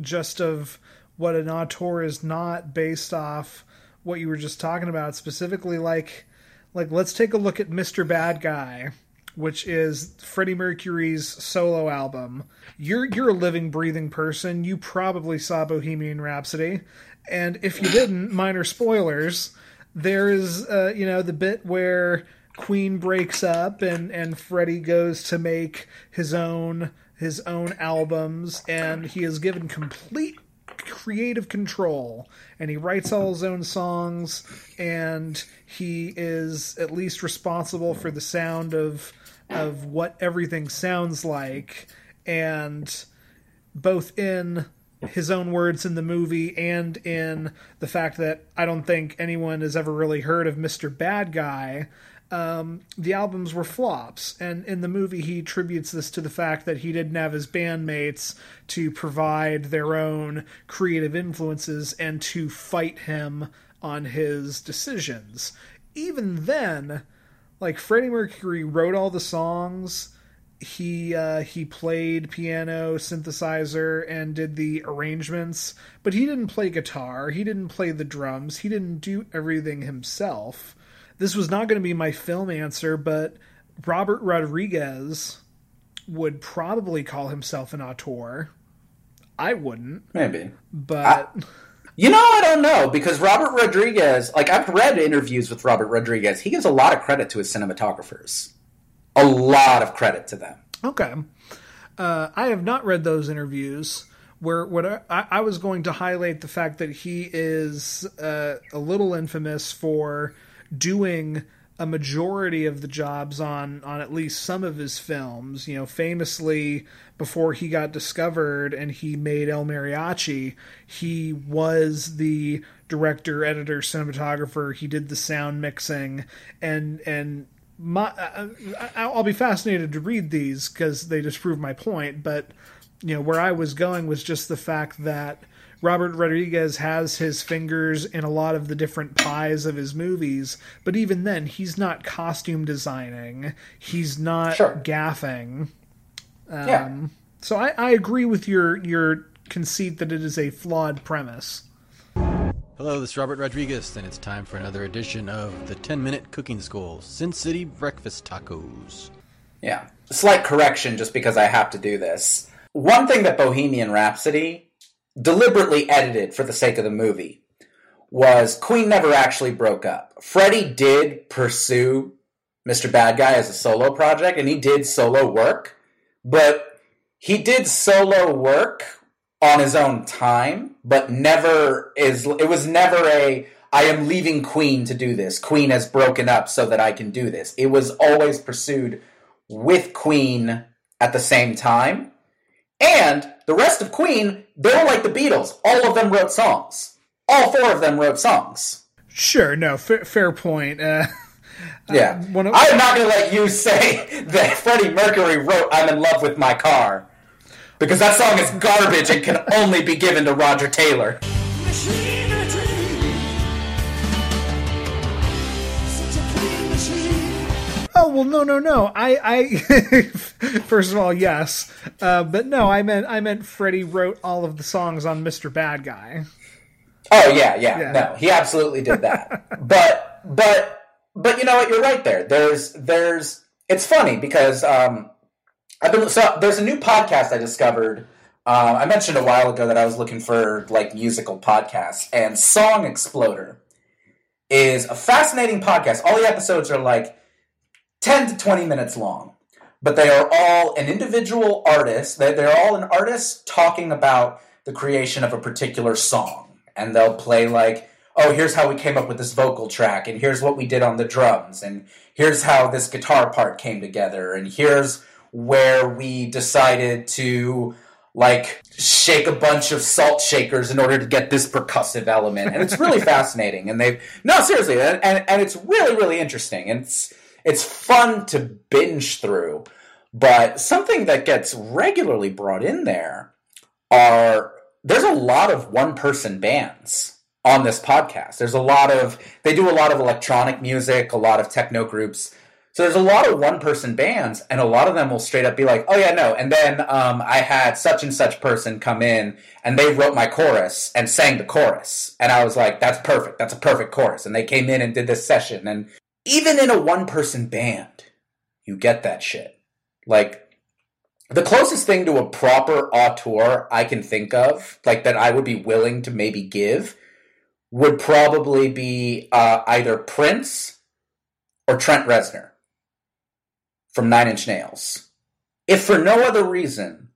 just of what an auteur is not based off what you were just talking about specifically like like let's take a look at Mr. Bad Guy which is Freddie Mercury's solo album. You're you're a living breathing person. You probably saw Bohemian Rhapsody and if you didn't, minor spoilers, there is uh, you know the bit where Queen breaks up and and Freddie goes to make his own his own albums and he is given complete creative control and he writes all his own songs and he is at least responsible for the sound of of what everything sounds like and both in his own words in the movie and in the fact that I don't think anyone has ever really heard of Mr. Bad Guy um, the albums were flops. And in the movie, he attributes this to the fact that he didn't have his bandmates to provide their own creative influences and to fight him on his decisions. Even then, like Freddie Mercury wrote all the songs. He uh, he played piano, synthesizer, and did the arrangements, but he didn't play guitar. He didn't play the drums. He didn't do everything himself this was not going to be my film answer, but Robert Rodriguez would probably call himself an auteur. I wouldn't. Maybe. But. I, you know, I don't know because Robert Rodriguez, like I've read interviews with Robert Rodriguez, he gives a lot of credit to his cinematographers. A lot of credit to them. Okay. Uh, I have not read those interviews where what I, I, was going to highlight the fact that he is uh, a little infamous for doing a majority of the jobs on on at least some of his films. You know, famously before he got discovered and he made El Mariachi, he was the director, editor, cinematographer. He did the sound mixing and and my I'll be fascinated to read these because they just prove my point. But you know, where I was going was just the fact that Robert Rodriguez has his fingers in a lot of the different pies of his movies, but even then, he's not costume designing. He's not Sure. gaffing. Um, Yeah. So I, I agree with your your conceit that it is a flawed premise. Hello, this is Robert Rodriguez, and it's time for another edition of the 10 Minute Cooking School Sin City Breakfast Tacos. Yeah. Slight correction just because I have to do this. One thing that Bohemian Rhapsody deliberately edited for the sake of the movie was Queen never actually broke up. Freddie did pursue Mr. Bad Guy as a solo project, and he did solo work, but he did solo work on his own time, but never is. It was never a. I am leaving Queen to do this. Queen has broken up so that I can do this. It was always pursued with Queen at the same time. And the rest of Queen, they were like the Beatles. All of them wrote songs. All four of them wrote songs. Sure, no, fair, fair point. Uh, Yeah. one of- I'm not going to let you say that Freddie Mercury wrote I'm in love with my car. Because that song is garbage and can only be given to Roger Taylor. Oh well, no, no, no. I, I first of all, yes, uh, but no, I meant, I meant Freddie wrote all of the songs on Mr. Bad Guy. Oh yeah, yeah, Yeah. no, he absolutely did that. but but but you know what? You're right there. There's there's it's funny because um, I've been so there's a new podcast I discovered. Uh, I mentioned a while ago that I was looking for like musical podcasts, and Song Exploder is a fascinating podcast. All the episodes are like ten to twenty minutes long, but they are all an individual artist. They, they're all an artist talking about the creation of a particular song, and they'll play like, "Oh, here's how we came up with this vocal track, and here's what we did on the drums, and here's how this guitar part came together, and here's where we decided to." like shake a bunch of salt shakers in order to get this percussive element and it's really fascinating and they've no seriously and, and, and it's really really interesting and it's it's fun to binge through but something that gets regularly brought in there are there's a lot of one person bands on this podcast there's a lot of they do a lot of electronic music a lot of techno groups so there's a lot of one person bands, and a lot of them will straight up be like, "Oh yeah, no." And then um, I had such and such person come in, and they wrote my chorus and sang the chorus, and I was like, "That's perfect. That's a perfect chorus." And they came in and did this session, and even in a one person band, you get that shit. Like the closest thing to a proper auteur I can think of, like that I would be willing to maybe give, would probably be uh, either Prince or Trent Reznor from Nine Inch Nails. If for no other reason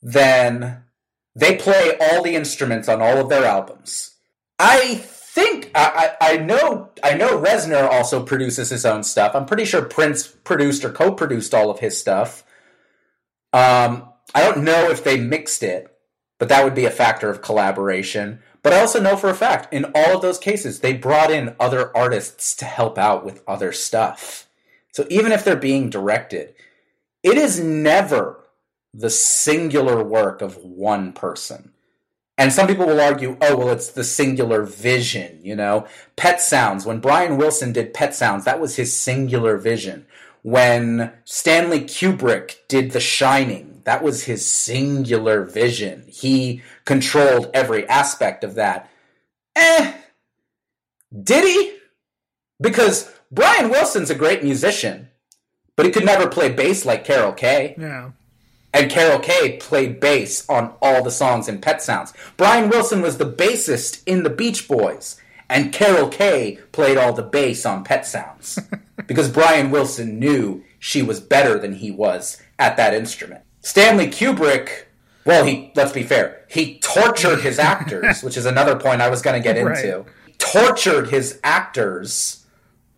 than they play all the instruments on all of their albums. I think I, I, I know I know Reznor also produces his own stuff. I'm pretty sure Prince produced or co-produced all of his stuff. Um, I don't know if they mixed it, but that would be a factor of collaboration. But I also know for a fact, in all of those cases, they brought in other artists to help out with other stuff. So even if they're being directed, it is never the singular work of one person. And some people will argue, oh, well, it's the singular vision, you know? Pet Sounds, when Brian Wilson did Pet Sounds, that was his singular vision. When Stanley Kubrick did The Shining, that was his singular vision. He controlled every aspect of that. Eh, did he? Because Brian Wilson's a great musician, but he could never play bass like Carol Kaye. Yeah. And Carol Kaye played bass on all the songs in Pet Sounds. Brian Wilson was the bassist in the Beach Boys, and Carol Kaye played all the bass on Pet Sounds. because Brian Wilson knew she was better than he was at that instrument. Stanley Kubrick, well, he let's be fair, he tortured his actors, which is another point I was going to get Right. into. Tortured his actors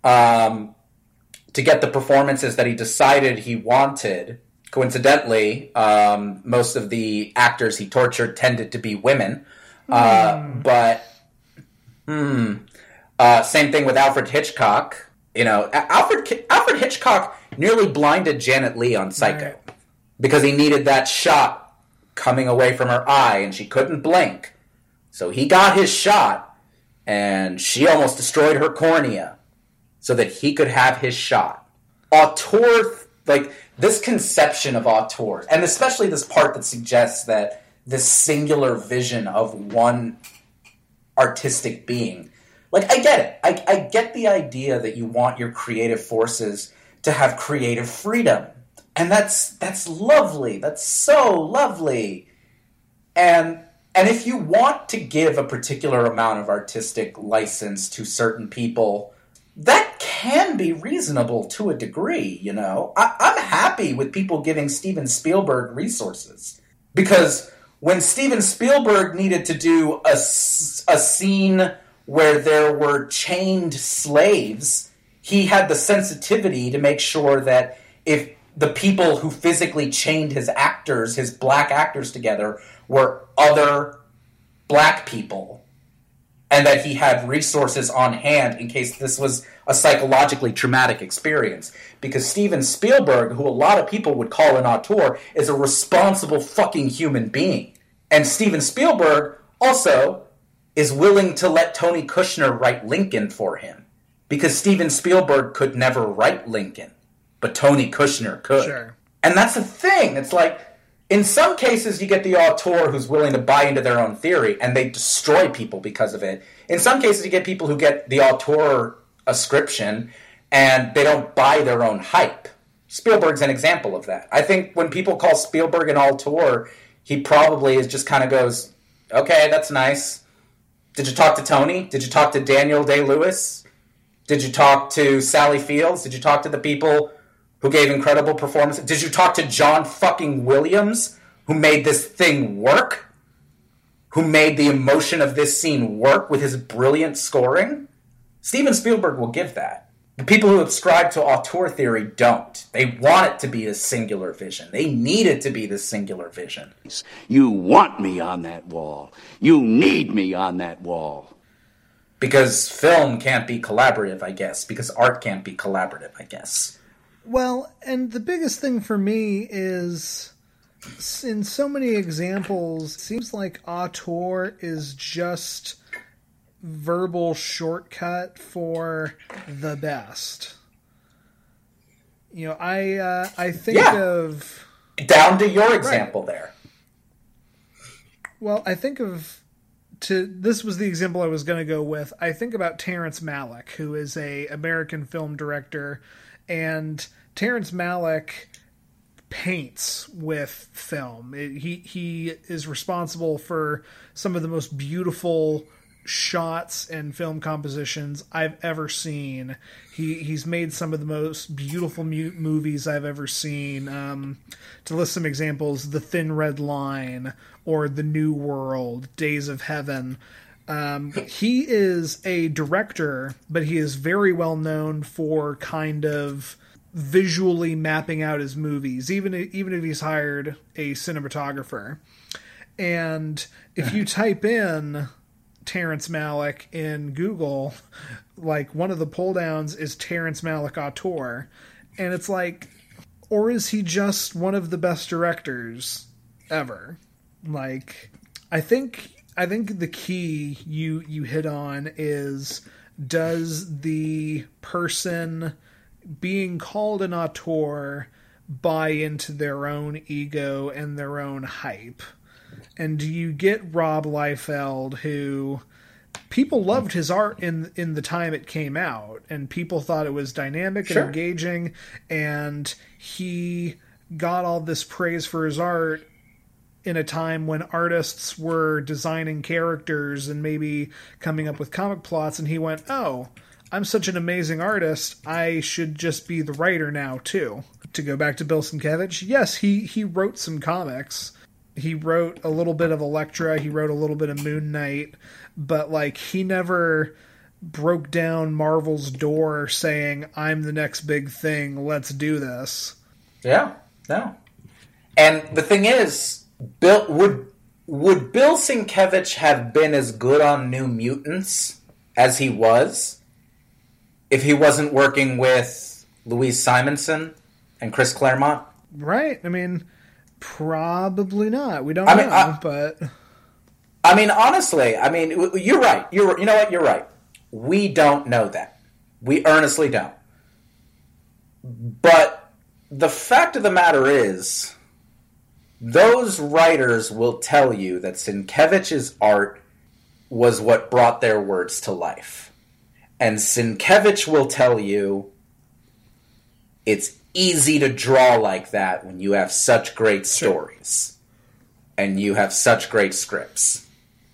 um, to get the performances that he decided he wanted. Coincidentally, um, most of the actors he tortured tended to be women. Uh, but hmm, uh, same thing with Alfred Hitchcock. You know, Alfred Alfred Hitchcock nearly blinded Janet Leigh on Psycho Right. because he needed that shot coming away from her eye, and she couldn't blink. So he got his shot, and she almost destroyed her cornea so that he could have his shot. Auteur, like this conception of auteurs, and especially this part that suggests that this singular vision of one artistic being. Like, I get it. I, I get the idea that you want your creative forces to have creative freedom. And that's that's lovely. That's so lovely. And and if you want to give a particular amount of artistic license to certain people, that can be reasonable to a degree, you know. I, I'm happy with people giving Steven Spielberg resources. Because when Steven Spielberg needed to do a, a scene where there were chained slaves, he had the sensitivity to make sure that if the people who physically chained his actors, his black actors together, were other black people, and that he had resources on hand in case this was a psychologically traumatic experience. Because Steven Spielberg, who a lot of people would call an auteur, is a responsible fucking human being. And Steven Spielberg also is willing to let Tony Kushner write Lincoln for him. Because Steven Spielberg could never write Lincoln, but Tony Kushner could. Sure. And that's the thing. It's like, in some cases, you get the auteur who's willing to buy into their own theory and they destroy people because of it. In some cases, you get people who get the auteur ascription and they don't buy their own hype. Spielberg's an example of that. I think when people call Spielberg an auteur, he probably is just kind of goes, okay, that's nice. Did you talk to Tony? Did you talk to Daniel Day Lewis? Did you talk to Sally Fields? Did you talk to the people who gave incredible performances? Did you talk to John fucking Williams, who made this thing work? Who made the emotion of this scene work with his brilliant scoring? Steven Spielberg will give that. The people who subscribe to auteur theory don't. They want it to be a singular vision. They need it to be the singular vision. You want me on that wall. You need me on that wall. Because film can't be collaborative, I guess. Because art can't be collaborative, I guess. Well, and the biggest thing for me is in so many examples, it seems like auteur is just verbal shortcut for the best. You know, I uh, I think Yeah. of Down to your example there. well, I think of to this was the example I was going to go with. I think about Terrence Malick, who is a American film director, and Terrence Malick paints with film. It- he he is responsible for some of the most beautiful shots and film compositions I've ever seen. He he's made some of the most beautiful mu- movies I've ever seen. Um, to list some examples, The Thin Red Line or The New World, Days of Heaven. Um, he is a director, but he is very well known for kind of visually mapping out his movies, even even if he's hired a cinematographer. And if you type in Terrence Malick in Google, like one of the pull downs is Terrence Malick auteur, and it's like, or is he just one of the best directors ever? Like, I think I think the key you you hit on is does the person being called an auteur buy into their own ego and their own hype? And do you get Rob Liefeld, who people loved his art in in the time it came out, and people thought it was dynamic Sure. and engaging, and he got all this praise for his art in a time when artists were designing characters and maybe coming up with comic plots, and he went, "Oh, I'm such an amazing artist. I should just be the writer now too." To go back to Bill Sienkiewicz, yes, he he wrote some comics. He wrote a little bit of Elektra. He wrote a little bit of Moon Knight, but like he never broke down Marvel's door saying, I'm the next big thing, let's do this. Yeah, no. And the thing is, Bill would would Bill Sienkiewicz have been as good on New Mutants as he was if he wasn't working with Louise Simonson and Chris Claremont? Right. I mean, probably not. We don't I mean, know, I- but I mean, honestly, I mean, you're right. You're, you know what? You're right. We don't know that. We earnestly don't. But the fact of the matter is, those writers will tell you that Sienkiewicz's art was what brought their words to life. And Sienkiewicz will tell you it's easy to draw like that when you have such great stories and you have such great scripts.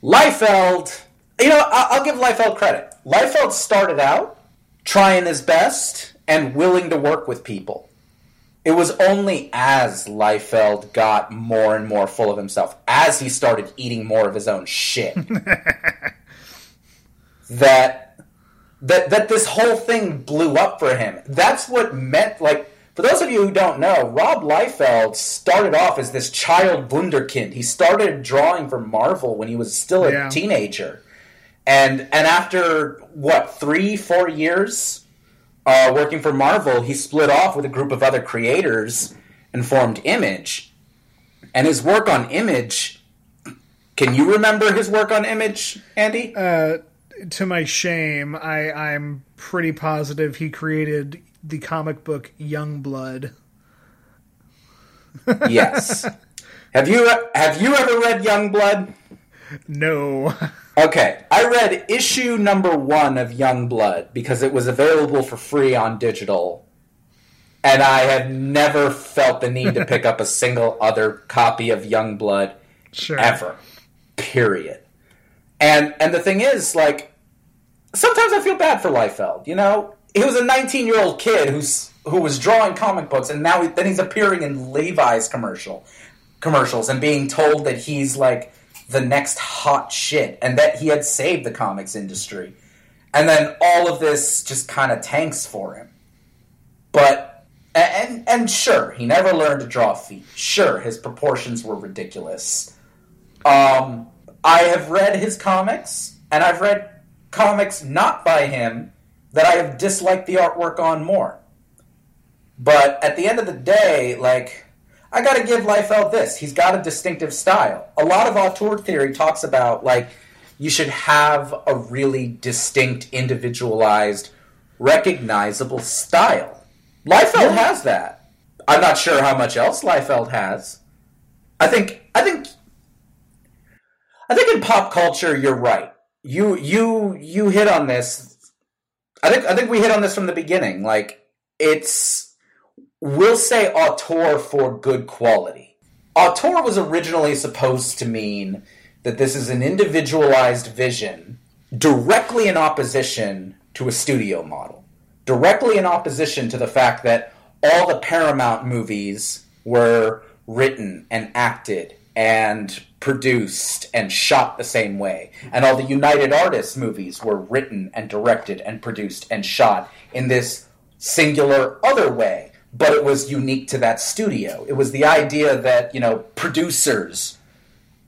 Liefeld, you know, I'll give Liefeld credit. Liefeld started out trying his best and willing to work with people. It was only as Liefeld got more and more full of himself, as he started eating more of his own shit, that that that this whole thing blew up for him. That's what meant like for those of you who don't know, Rob Liefeld started off as this child wunderkind. He started drawing for Marvel when he was still a Yeah. teenager. And and after what, 3 4 years uh, working for Marvel, he split off with a group of other creators and formed Image. And his work on Image, can you remember his work on Image, Andy? uh, to my shame, I, I'm pretty positive he created the comic book Youngblood. yes. Have you have you ever read Youngblood? No. Okay, I read issue number one of Youngblood because it was available for free on digital, and I have never felt the need to pick up a single other copy of Youngblood Sure. ever. Period. And and the thing is, like, sometimes I feel bad for Liefeld. You know, he was a 19 year old kid who's who was drawing comic books, and now he, then he's appearing in Levi's commercial commercials and being told that he's like the next hot shit and that he had saved the comics industry. And then all of this just kind of tanks for him. But and and sure, he never learned to draw feet. Sure, his proportions were ridiculous. Um, I have read his comics, and I've read comics not by him that I have disliked the artwork on more. But at the end of the day, like I got to give Liefeld this. He's got a distinctive style. A lot of auteur theory talks about like you should have a really distinct, individualized, recognizable style. Liefeld has that. I'm not sure how much else Liefeld has. I think I think I think in pop culture you're right. You you you hit on this. I think I think we hit on this from the beginning. Like it's we'll say auteur for good quality. Auteur was originally supposed to mean that this is an individualized vision directly in opposition to a studio model, directly in opposition to the fact that all the Paramount movies were written and acted and produced and shot the same way. And all the United Artists movies were written and directed and produced and shot in this singular other way. But it was unique to that studio. It was the idea that, you know, producers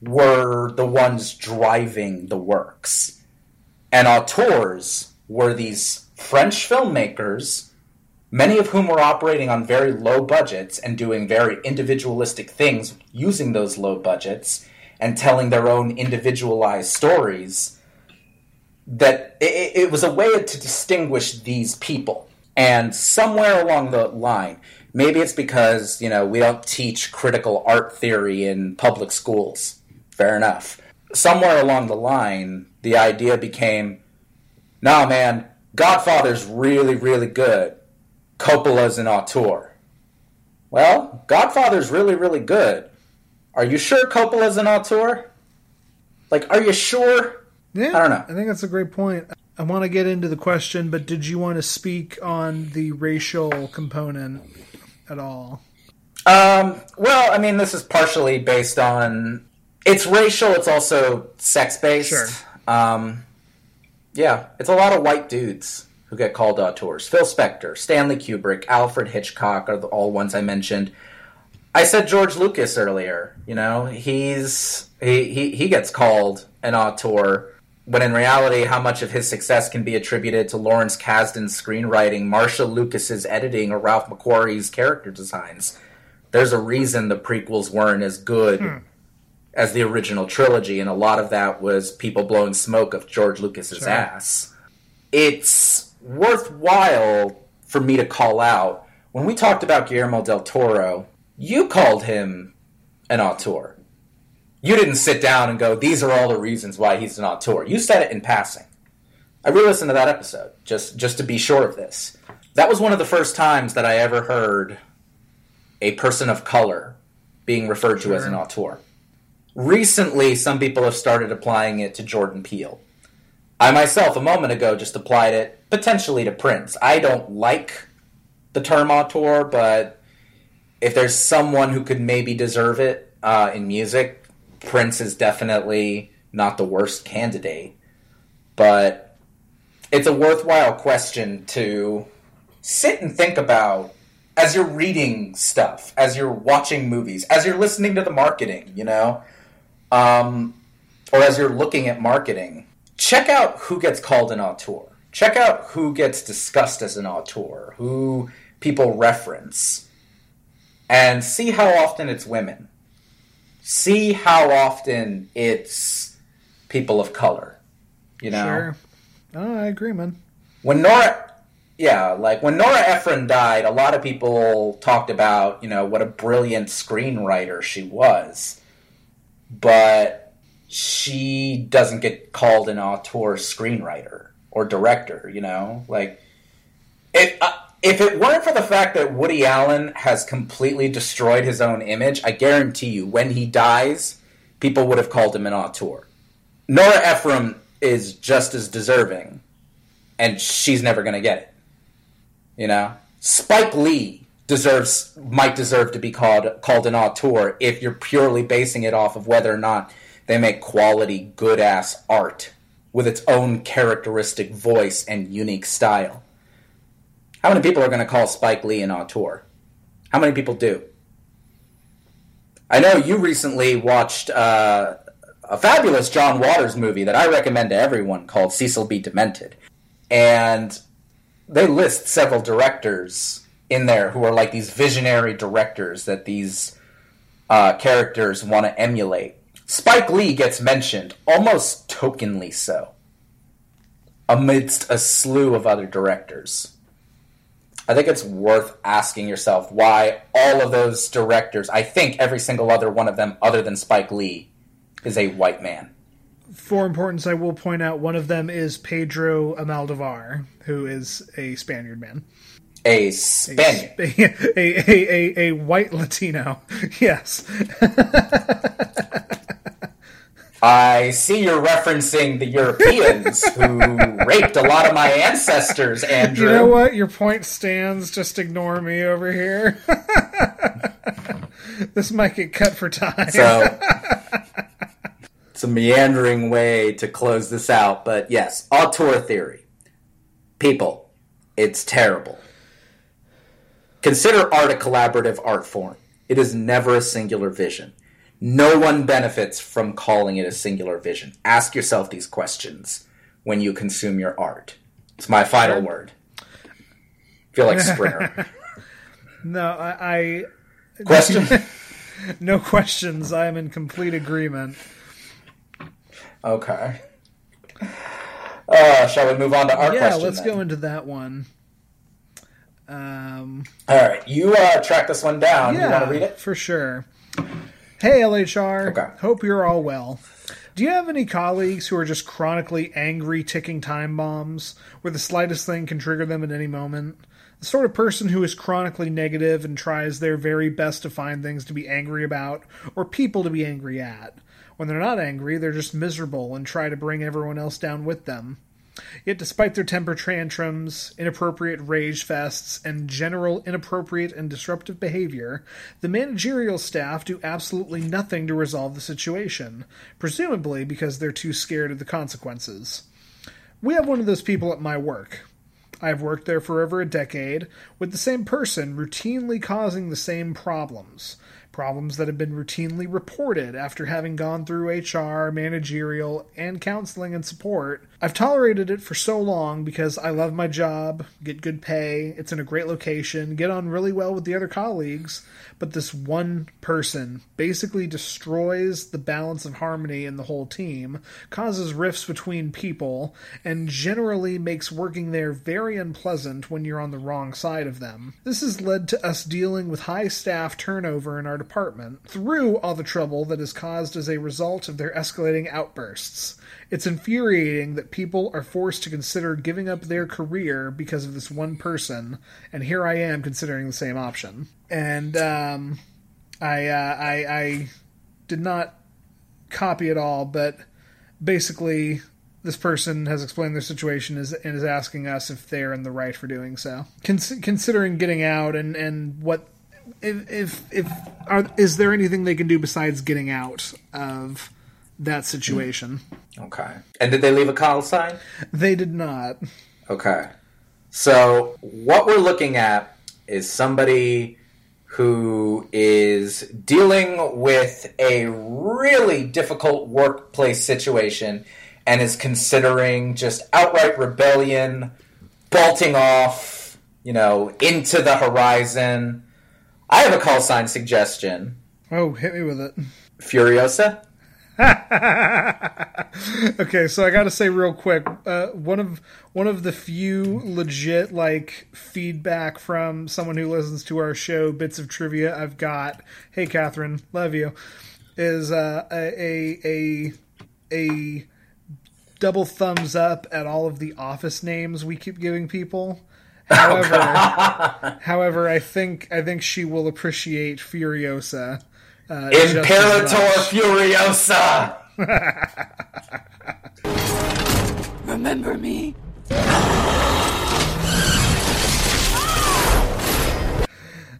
were the ones driving the works. And auteurs were these French filmmakers, many of whom were operating on very low budgets and doing very individualistic things using those low budgets and telling their own individualized stories. That it, it was a way to distinguish these people. And somewhere along the line, maybe it's because, you know, we don't teach critical art theory in public schools. Fair enough. Somewhere along the line, the idea became nah, man, Godfather's really, really good. Coppola's an auteur. Well, Godfather's really, really good. Are you sure Coppola's an auteur? Like, are you sure? Yeah, I don't know. I think that's a great point. I want to get into the question, but did you want to speak on the racial component at all? Um, well, I mean, this is partially based on it's racial. It's also sex based. Sure. Um, Yeah, it's a lot of white dudes who get called auteurs. Phil Spector, Stanley Kubrick, Alfred Hitchcock are the, all ones I mentioned. I said George Lucas earlier. You know, he's he he, he gets called an auteur when in reality, how much of his success can be attributed to Lawrence Kasdan's screenwriting, Marcia Lucas's editing, or Ralph McQuarrie's character designs. There's a reason the prequels weren't as good Hmm. as the original trilogy, and a lot of that was people blowing smoke of George Lucas's Sure. ass. It's worthwhile for me to call out when we talked about Guillermo del Toro. You called him an auteur. You didn't sit down and go, "These are all the reasons why he's an auteur." You said it in passing. I re-listened to that episode just just to be sure of this. That was one of the first times that I ever heard a person of color being referred to as an Sure. auteur. Recently, some people have started applying it to Jordan Peele. I myself, a moment ago, just applied it potentially to Prince. I don't like the term auteur, but if there's someone who could maybe deserve it uh, in music, Prince is definitely not the worst candidate. But it's a worthwhile question to sit and think about as you're reading stuff, as you're watching movies, as you're listening to the marketing, you know, um, or as you're looking at marketing. Check out who gets called an auteur. Check out who gets discussed as an auteur, who people reference, and see how often it's women. See how often it's people of color. You know, Sure. Oh, I agree, man. when Nora, yeah, like when Nora Ephron died, a lot of people talked about, you know, what a brilliant screenwriter she was. But she doesn't get called an auteur screenwriter or director, you know? Like, if, uh, if it weren't for the fact that Woody Allen has completely destroyed his own image, I guarantee you, when he dies, people would have called him an auteur. Nora Ephron is just as deserving, and she's never going to get it. You know, Spike Lee deserves might deserve to be called called an auteur if you're purely basing it off of whether or not they make quality, good ass art with its own characteristic voice and unique style. How many people are going to call Spike Lee an auteur? How many people do? I know you recently watched uh, a fabulous John Waters movie that I recommend to everyone called Cecil B. Demented. And they list several directors in there who are like these visionary directors that these uh, characters want to emulate. Spike Lee gets mentioned, almost tokenly so, amidst a slew of other directors. I think it's worth asking yourself why all of those directors, I think every single other one of them, other than Spike Lee, is a white man. For importance, I will point out one of them is Pedro Almodóvar, who is a Spaniard man. A Spaniard. A, a, a, a, a white Latino. Yes. I see you're referencing the Europeans who raped a lot of my ancestors, Andrew. You know what? Your point stands. Just ignore me over here. this might get cut for time. So it's a meandering way to close this out, but yes, auteur theory. People, it's terrible. Consider art a collaborative art form. It is never a singular vision. No one benefits from calling it a singular vision. Ask yourself these questions when you consume your art. It's my final word. feel like Springer. no, I, I Question? no questions. I am in complete agreement. Okay. Uh, shall we move on to our yeah, question? let's then? go into that one. Um, All right, you uh, track this one down. yeah, You want to read it? for sure. Hey, LHR. Okay. Hope you're all well. Do you have any colleagues who are just chronically angry, ticking time bombs, where the slightest thing can trigger them at any moment? The sort of person who is chronically negative and tries their very best to find things to be angry about or people to be angry at. When they're not angry, they're just miserable and try to bring everyone else down with them. Yet, despite their temper tantrums, inappropriate rage fests, and general inappropriate and disruptive behavior, the managerial staff do absolutely nothing to resolve the situation, presumably because they're too scared of the consequences. We have one of those people at my work. I've worked there for over a decade with the same person routinely causing the same problems. Problems that have been routinely reported after having gone through HR, managerial, and counseling and support. I've tolerated it for so long because I love my job, get good pay, it's in a great location, get on really well with the other colleagues, but this one person basically destroys the balance of harmony in the whole team, causes rifts between people, and generally makes working there very unpleasant when you're on the wrong side of them. This has led to us dealing with high staff turnover in our department through all the trouble that is caused as a result of their escalating outbursts. It's infuriating that people are forced to consider giving up their career because of this one person, and here I am considering the same option. And um, I, uh, I, I did not copy it all, but basically, this person has explained their situation is, and is asking us if they're in the right for doing so. Cons- considering getting out and, and what if if, if are, is there anything they can do besides getting out of that situation? Okay. And did they leave a call sign? They did not. Okay. So what we're looking at is somebody who is dealing with a really difficult workplace situation and is considering just outright rebellion, bolting off, you know, into the horizon. I have a call sign suggestion. Oh, hit me with it. Furiosa? okay, so I got to say real quick, uh, one of one of the few legit like feedback from someone who listens to our show, bits of trivia I've got. Hey, Catherine, love you. Is uh, a a a double thumbs up at all of the office names we keep giving people. However, however, I think I think she will appreciate Furiosa. Uh, Imperator. Furiosa! Remember me?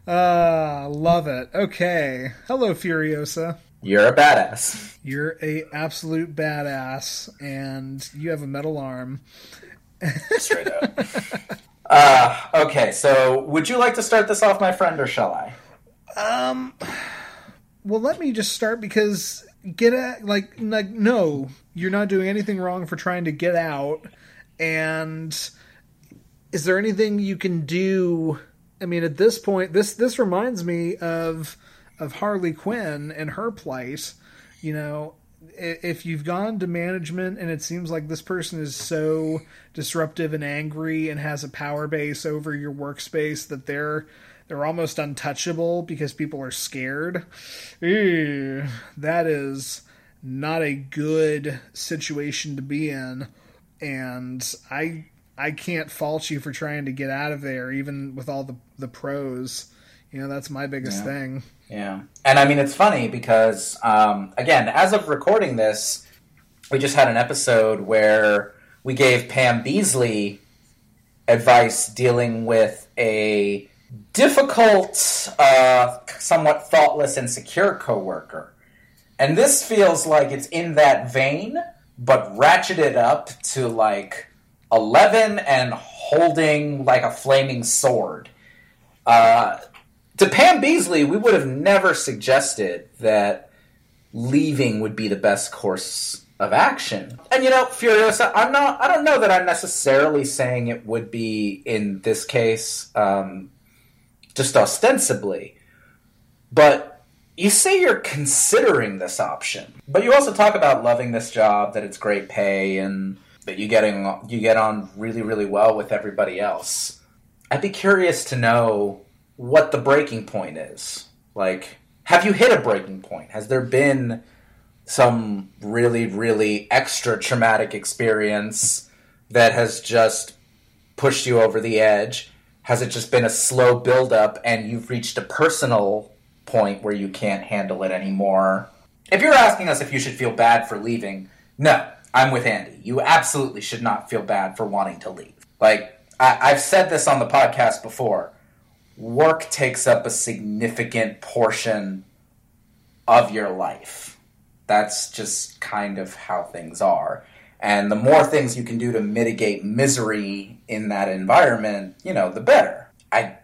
Ah, love it. Okay. Hello, Furiosa. You're a badass. You're a absolute badass, and you have a metal arm. Straight up. uh, okay, so would you like to start this off, my friend, or shall I? Um, well, let me just start because get out. Like, like, no, you're not doing anything wrong for trying to get out. And is there anything you can do? I mean, at this point, this this reminds me of of Harley Quinn and her plight. You know, if you've gone to management and it seems like this person is so disruptive and angry and has a power base over your workspace that they're they're almost untouchable because people are scared. Ew, that is not a good situation to be in and I I can't fault you for trying to get out of there even with all the the pros. You know, that's my biggest Yeah. thing. Yeah. And I mean, it's funny because, um, again, as of recording this, we just had an episode where we gave Pam Beesly advice dealing with a difficult, uh, somewhat thoughtless, and secure coworker. And this feels like it's in that vein, but ratcheted up to like 11 and holding like a flaming sword. Uh, to Pam Beesly, we would have never suggested that leaving would be the best course of action. And you know, Furiosa, I'm not. I don't know that I'm necessarily saying it would be in this case, um, just ostensibly. But you say you're considering this option, but you also talk about loving this job, that it's great pay, and that you getting you get on really, really well with everybody else. I'd be curious to know what the breaking point is. Like, have you hit a breaking point? Has there been some really, really extra traumatic experience that has just pushed you over the edge? Has it just been a slow buildup and you've reached a personal point where you can't handle it anymore? If you're asking us if you should feel bad for leaving, no, I'm with Andy. You absolutely should not feel bad for wanting to leave. Like, I, I've said this on the podcast before work takes up a significant portion of your life. That's just kind of how things are. And the more things you can do to mitigate misery in that environment, you know, the better. I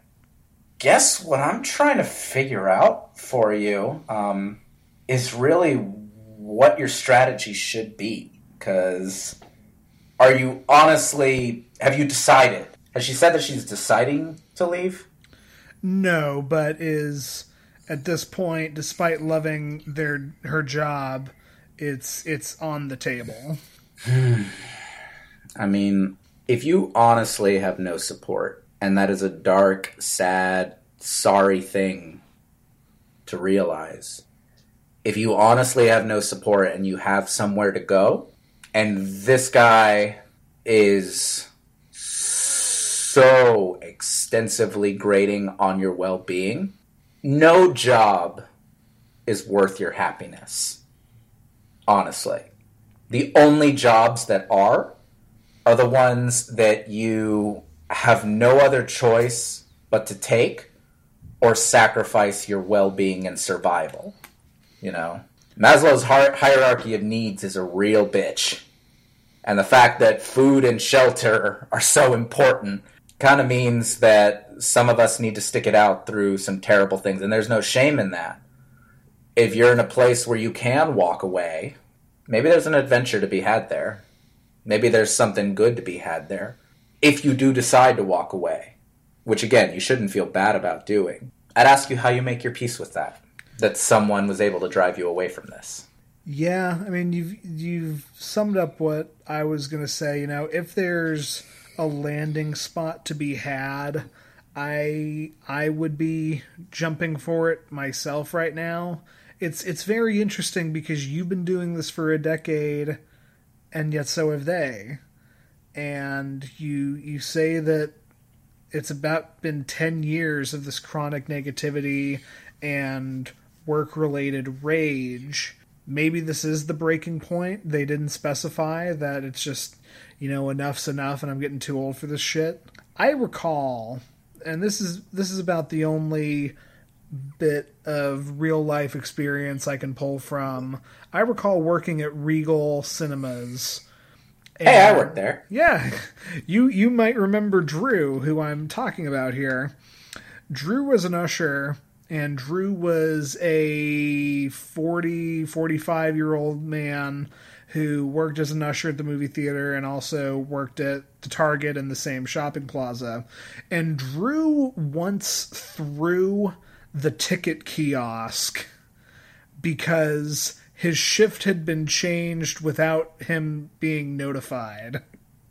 guess what I'm trying to figure out for you um, is really what your strategy should be. Because are you honestly, have you decided? Has she said that she's deciding to leave? No, but is at this point, despite loving their her job, it's it's on the table. I mean, if you honestly have no support, and that is a dark, sad, sorry thing to realize. If you honestly have no support and you have somewhere to go, and this guy is so extensively grading on your well being, no job is worth your happiness. Honestly. The only jobs that are are the ones that you have no other choice but to take or sacrifice your well being and survival. You know? Maslow's hierarchy of needs is a real bitch. And the fact that food and shelter are so important kind of means that some of us need to stick it out through some terrible things. And there's no shame in that. If you're in a place where you can walk away, maybe there's an adventure to be had there. Maybe there's something good to be had there. If you do decide to walk away, which again, you shouldn't feel bad about doing, I'd ask you how you make your peace with that. That someone was able to drive you away from this. Yeah, I mean you've you've summed up what I was going to say, you know, if there's a landing spot to be had, I I would be jumping for it myself right now. It's it's very interesting because you've been doing this for a decade and yet so have they. And you you say that it's about been 10 years of this chronic negativity and work related rage. Maybe this is the breaking point. They didn't specify that it's just, you know, enough's enough and I'm getting too old for this shit. I recall, and this is this is about the only bit of real life experience I can pull from. I recall working at Regal Cinemas. Hey, I worked there. Yeah, you you might remember Drew, who I'm talking about here. Drew was an usher, and Drew was a 40, 45 year old man who worked as an usher at the movie theater and also worked at the Target in the same shopping plaza. And Drew once threw the ticket kiosk because his shift had been changed without him being notified.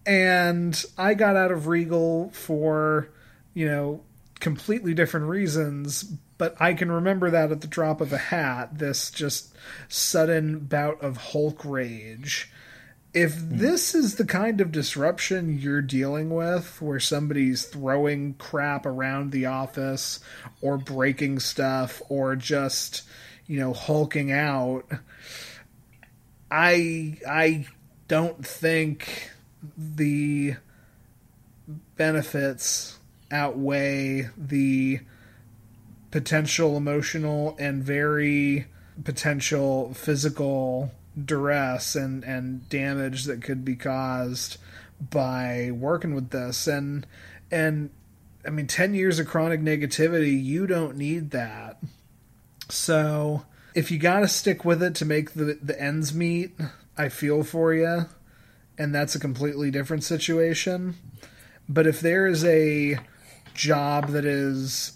And I got out of Regal for, you know, completely different reasons, but I can remember that at the drop of a hat, this just sudden bout of Hulk rage. If hmm. this is the kind of disruption you're dealing with, where somebody's throwing crap around the office or breaking stuff or just, you know, hulking out, I I don't think the benefits outweigh the potential emotional and very potential physical duress and, and damage that could be caused by working with this. And and I mean 10 years of chronic negativity you don't need that. So if you got to stick with it to make the the ends meet I feel for you and that's a completely different situation. But if there is a job that is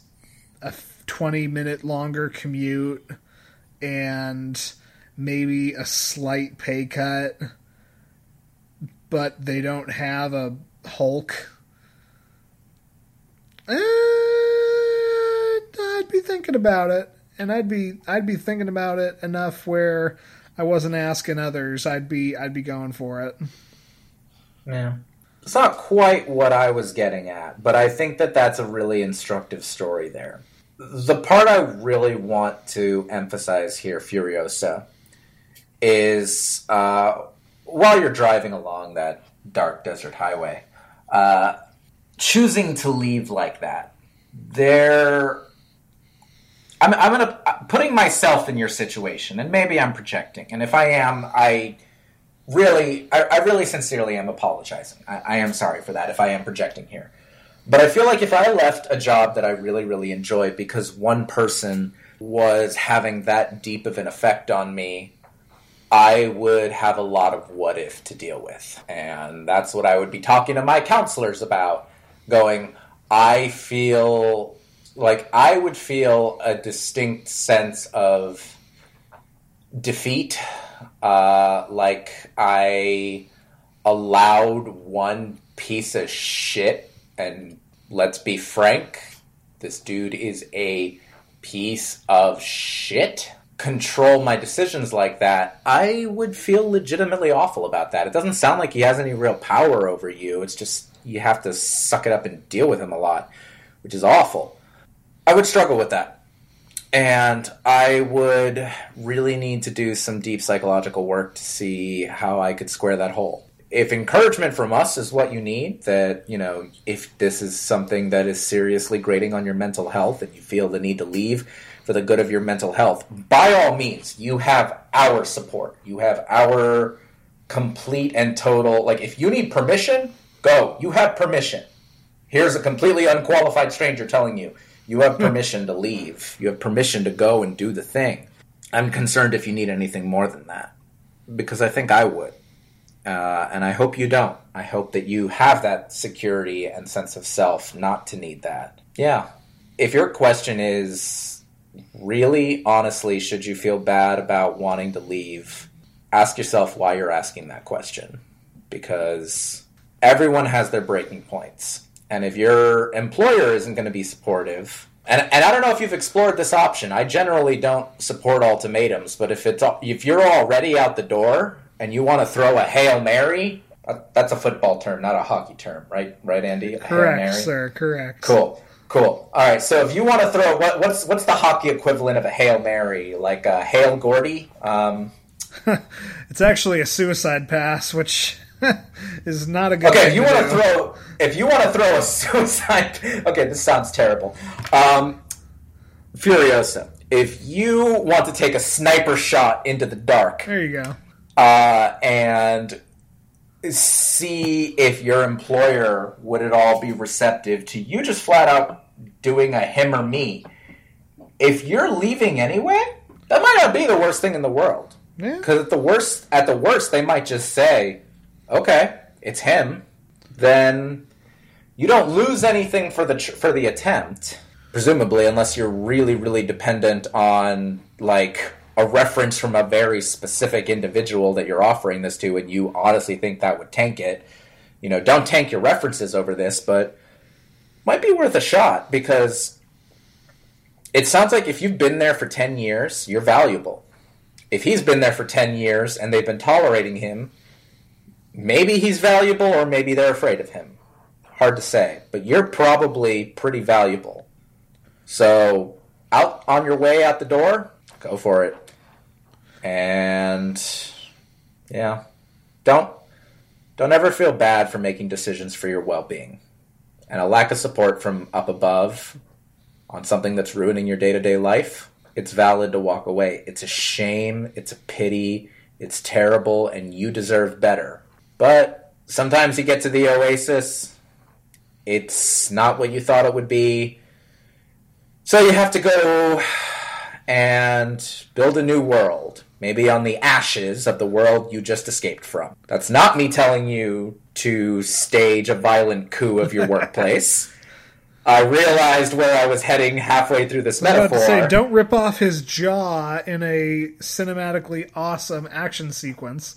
a 20 minute longer commute and maybe a slight pay cut, but they don't have a Hulk. Eh, I'd be thinking about it, and I'd be I'd be thinking about it enough where I wasn't asking others. I'd be I'd be going for it. Yeah. It's not quite what I was getting at, but I think that that's a really instructive story there. The part I really want to emphasize here, Furiosa, is uh, while you're driving along that dark desert highway, uh, choosing to leave like that, there. I'm, I'm gonna putting myself in your situation, and maybe I'm projecting, and if I am, I really, I, I really sincerely am apologizing. I, I am sorry for that if I am projecting here. But I feel like if I left a job that I really, really enjoy because one person was having that deep of an effect on me, I would have a lot of what if to deal with. And that's what I would be talking to my counselors about. Going, I feel like I would feel a distinct sense of defeat. Uh, like I allowed one piece of shit and let's be frank, this dude is a piece of shit. Control my decisions like that, I would feel legitimately awful about that. It doesn't sound like he has any real power over you. It's just you have to suck it up and deal with him a lot, which is awful. I would struggle with that. And I would really need to do some deep psychological work to see how I could square that hole if encouragement from us is what you need, that, you know, if this is something that is seriously grating on your mental health and you feel the need to leave for the good of your mental health, by all means, you have our support. You have our complete and total, like, if you need permission, go. You have permission. Here's a completely unqualified stranger telling you, you have permission to leave. You have permission to go and do the thing. I'm concerned if you need anything more than that, because I think I would. Uh, and I hope you don't. I hope that you have that security and sense of self not to need that. Yeah. If your question is really, honestly, should you feel bad about wanting to leave, ask yourself why you're asking that question. Because everyone has their breaking points. And if your employer isn't going to be supportive, and, and I don't know if you've explored this option. I generally don't support ultimatums, but if it's if you're already out the door and you want to throw a hail mary, that's a football term, not a hockey term, right? Right, Andy? A correct, sir. Correct. Cool. Cool. All right. So if you want to throw what, what's what's the hockey equivalent of a hail mary? Like a hail Gordie? Um, it's actually a suicide pass, which is not a good. Okay, if you want to throw, if you want to throw a suicide, okay, this sounds terrible. Um, Furiosa, if you want to take a sniper shot into the dark, there you go uh, and see if your employer would at all be receptive to you just flat out doing a him or me. If you're leaving anyway, that might not be the worst thing in the world. Because yeah. at the worst, at the worst, they might just say, "Okay, it's him." Then you don't lose anything for the for the attempt, presumably, unless you're really, really dependent on like a reference from a very specific individual that you're offering this to, and you honestly think that would tank it, you know, don't tank your references over this, but might be worth a shot because it sounds like if you've been there for 10 years, you're valuable. If he's been there for 10 years and they've been tolerating him, maybe he's valuable or maybe they're afraid of him. Hard to say, but you're probably pretty valuable. So, out on your way out the door, go for it. And yeah, don't don't ever feel bad for making decisions for your well-being. And a lack of support from up above on something that's ruining your day-to-day life, it's valid to walk away. It's a shame, it's a pity, it's terrible and you deserve better. But sometimes you get to the oasis, it's not what you thought it would be. So you have to go and build a new world, maybe on the ashes of the world you just escaped from. That's not me telling you to stage a violent coup of your workplace. I realized where I was heading halfway through this metaphor. say, don't rip off his jaw in a cinematically awesome action sequence.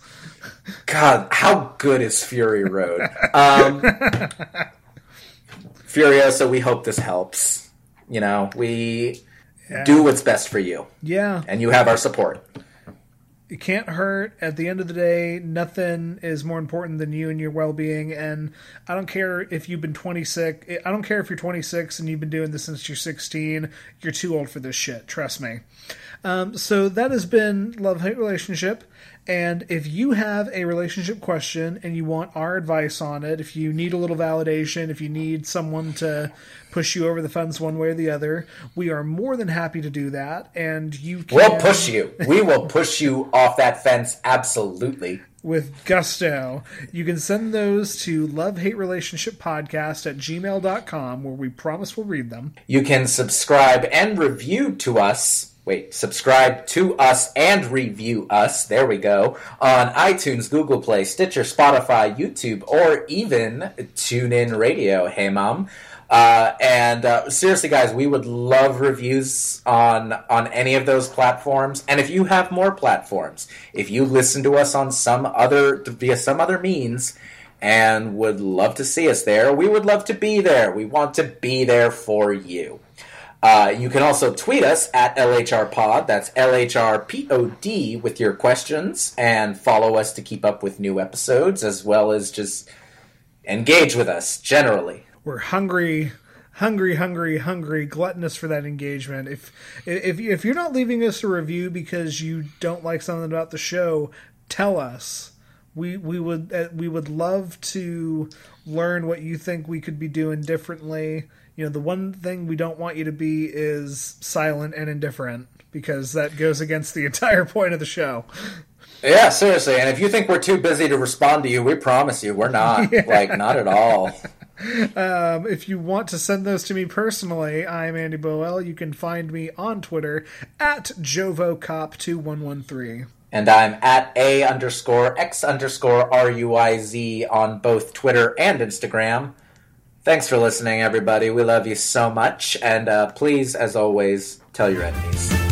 God, how good is Fury Road? Um, Furiosa, we hope this helps. You know, we yeah. do what's best for you. Yeah. And you have our support. It can't hurt. At the end of the day, nothing is more important than you and your well being. And I don't care if you've been 26. I don't care if you're 26 and you've been doing this since you're 16. You're too old for this shit. Trust me. Um, so that has been Love Hate Relationship. And if you have a relationship question and you want our advice on it, if you need a little validation, if you need someone to push you over the fence one way or the other, we are more than happy to do that. And you can. We'll push you. We will push you off that fence, absolutely. with gusto. You can send those to love hate relationship podcast at gmail.com where we promise we'll read them. You can subscribe and review to us. Wait, subscribe to us and review us. There we go. On iTunes, Google Play, Stitcher, Spotify, YouTube, or even TuneIn Radio. Hey, Mom. Uh, and uh, seriously, guys, we would love reviews on on any of those platforms. And if you have more platforms, if you listen to us on some other via some other means, and would love to see us there, we would love to be there. We want to be there for you. Uh, you can also tweet us at LHRPod, that's LHRPOD, with your questions, and follow us to keep up with new episodes, as well as just engage with us generally. We're hungry, hungry, hungry, hungry, gluttonous for that engagement. If if if you're not leaving us a review because you don't like something about the show, tell us. We we would uh, we would love to learn what you think we could be doing differently. You know, the one thing we don't want you to be is silent and indifferent because that goes against the entire point of the show. Yeah, seriously. And if you think we're too busy to respond to you, we promise you we're not. Like, not at all. Um, if you want to send those to me personally, I'm Andy Boel. You can find me on Twitter at JovoCop2113. And I'm at A underscore X underscore R U I Z on both Twitter and Instagram. Thanks for listening, everybody. We love you so much. And uh, please, as always, tell your enemies.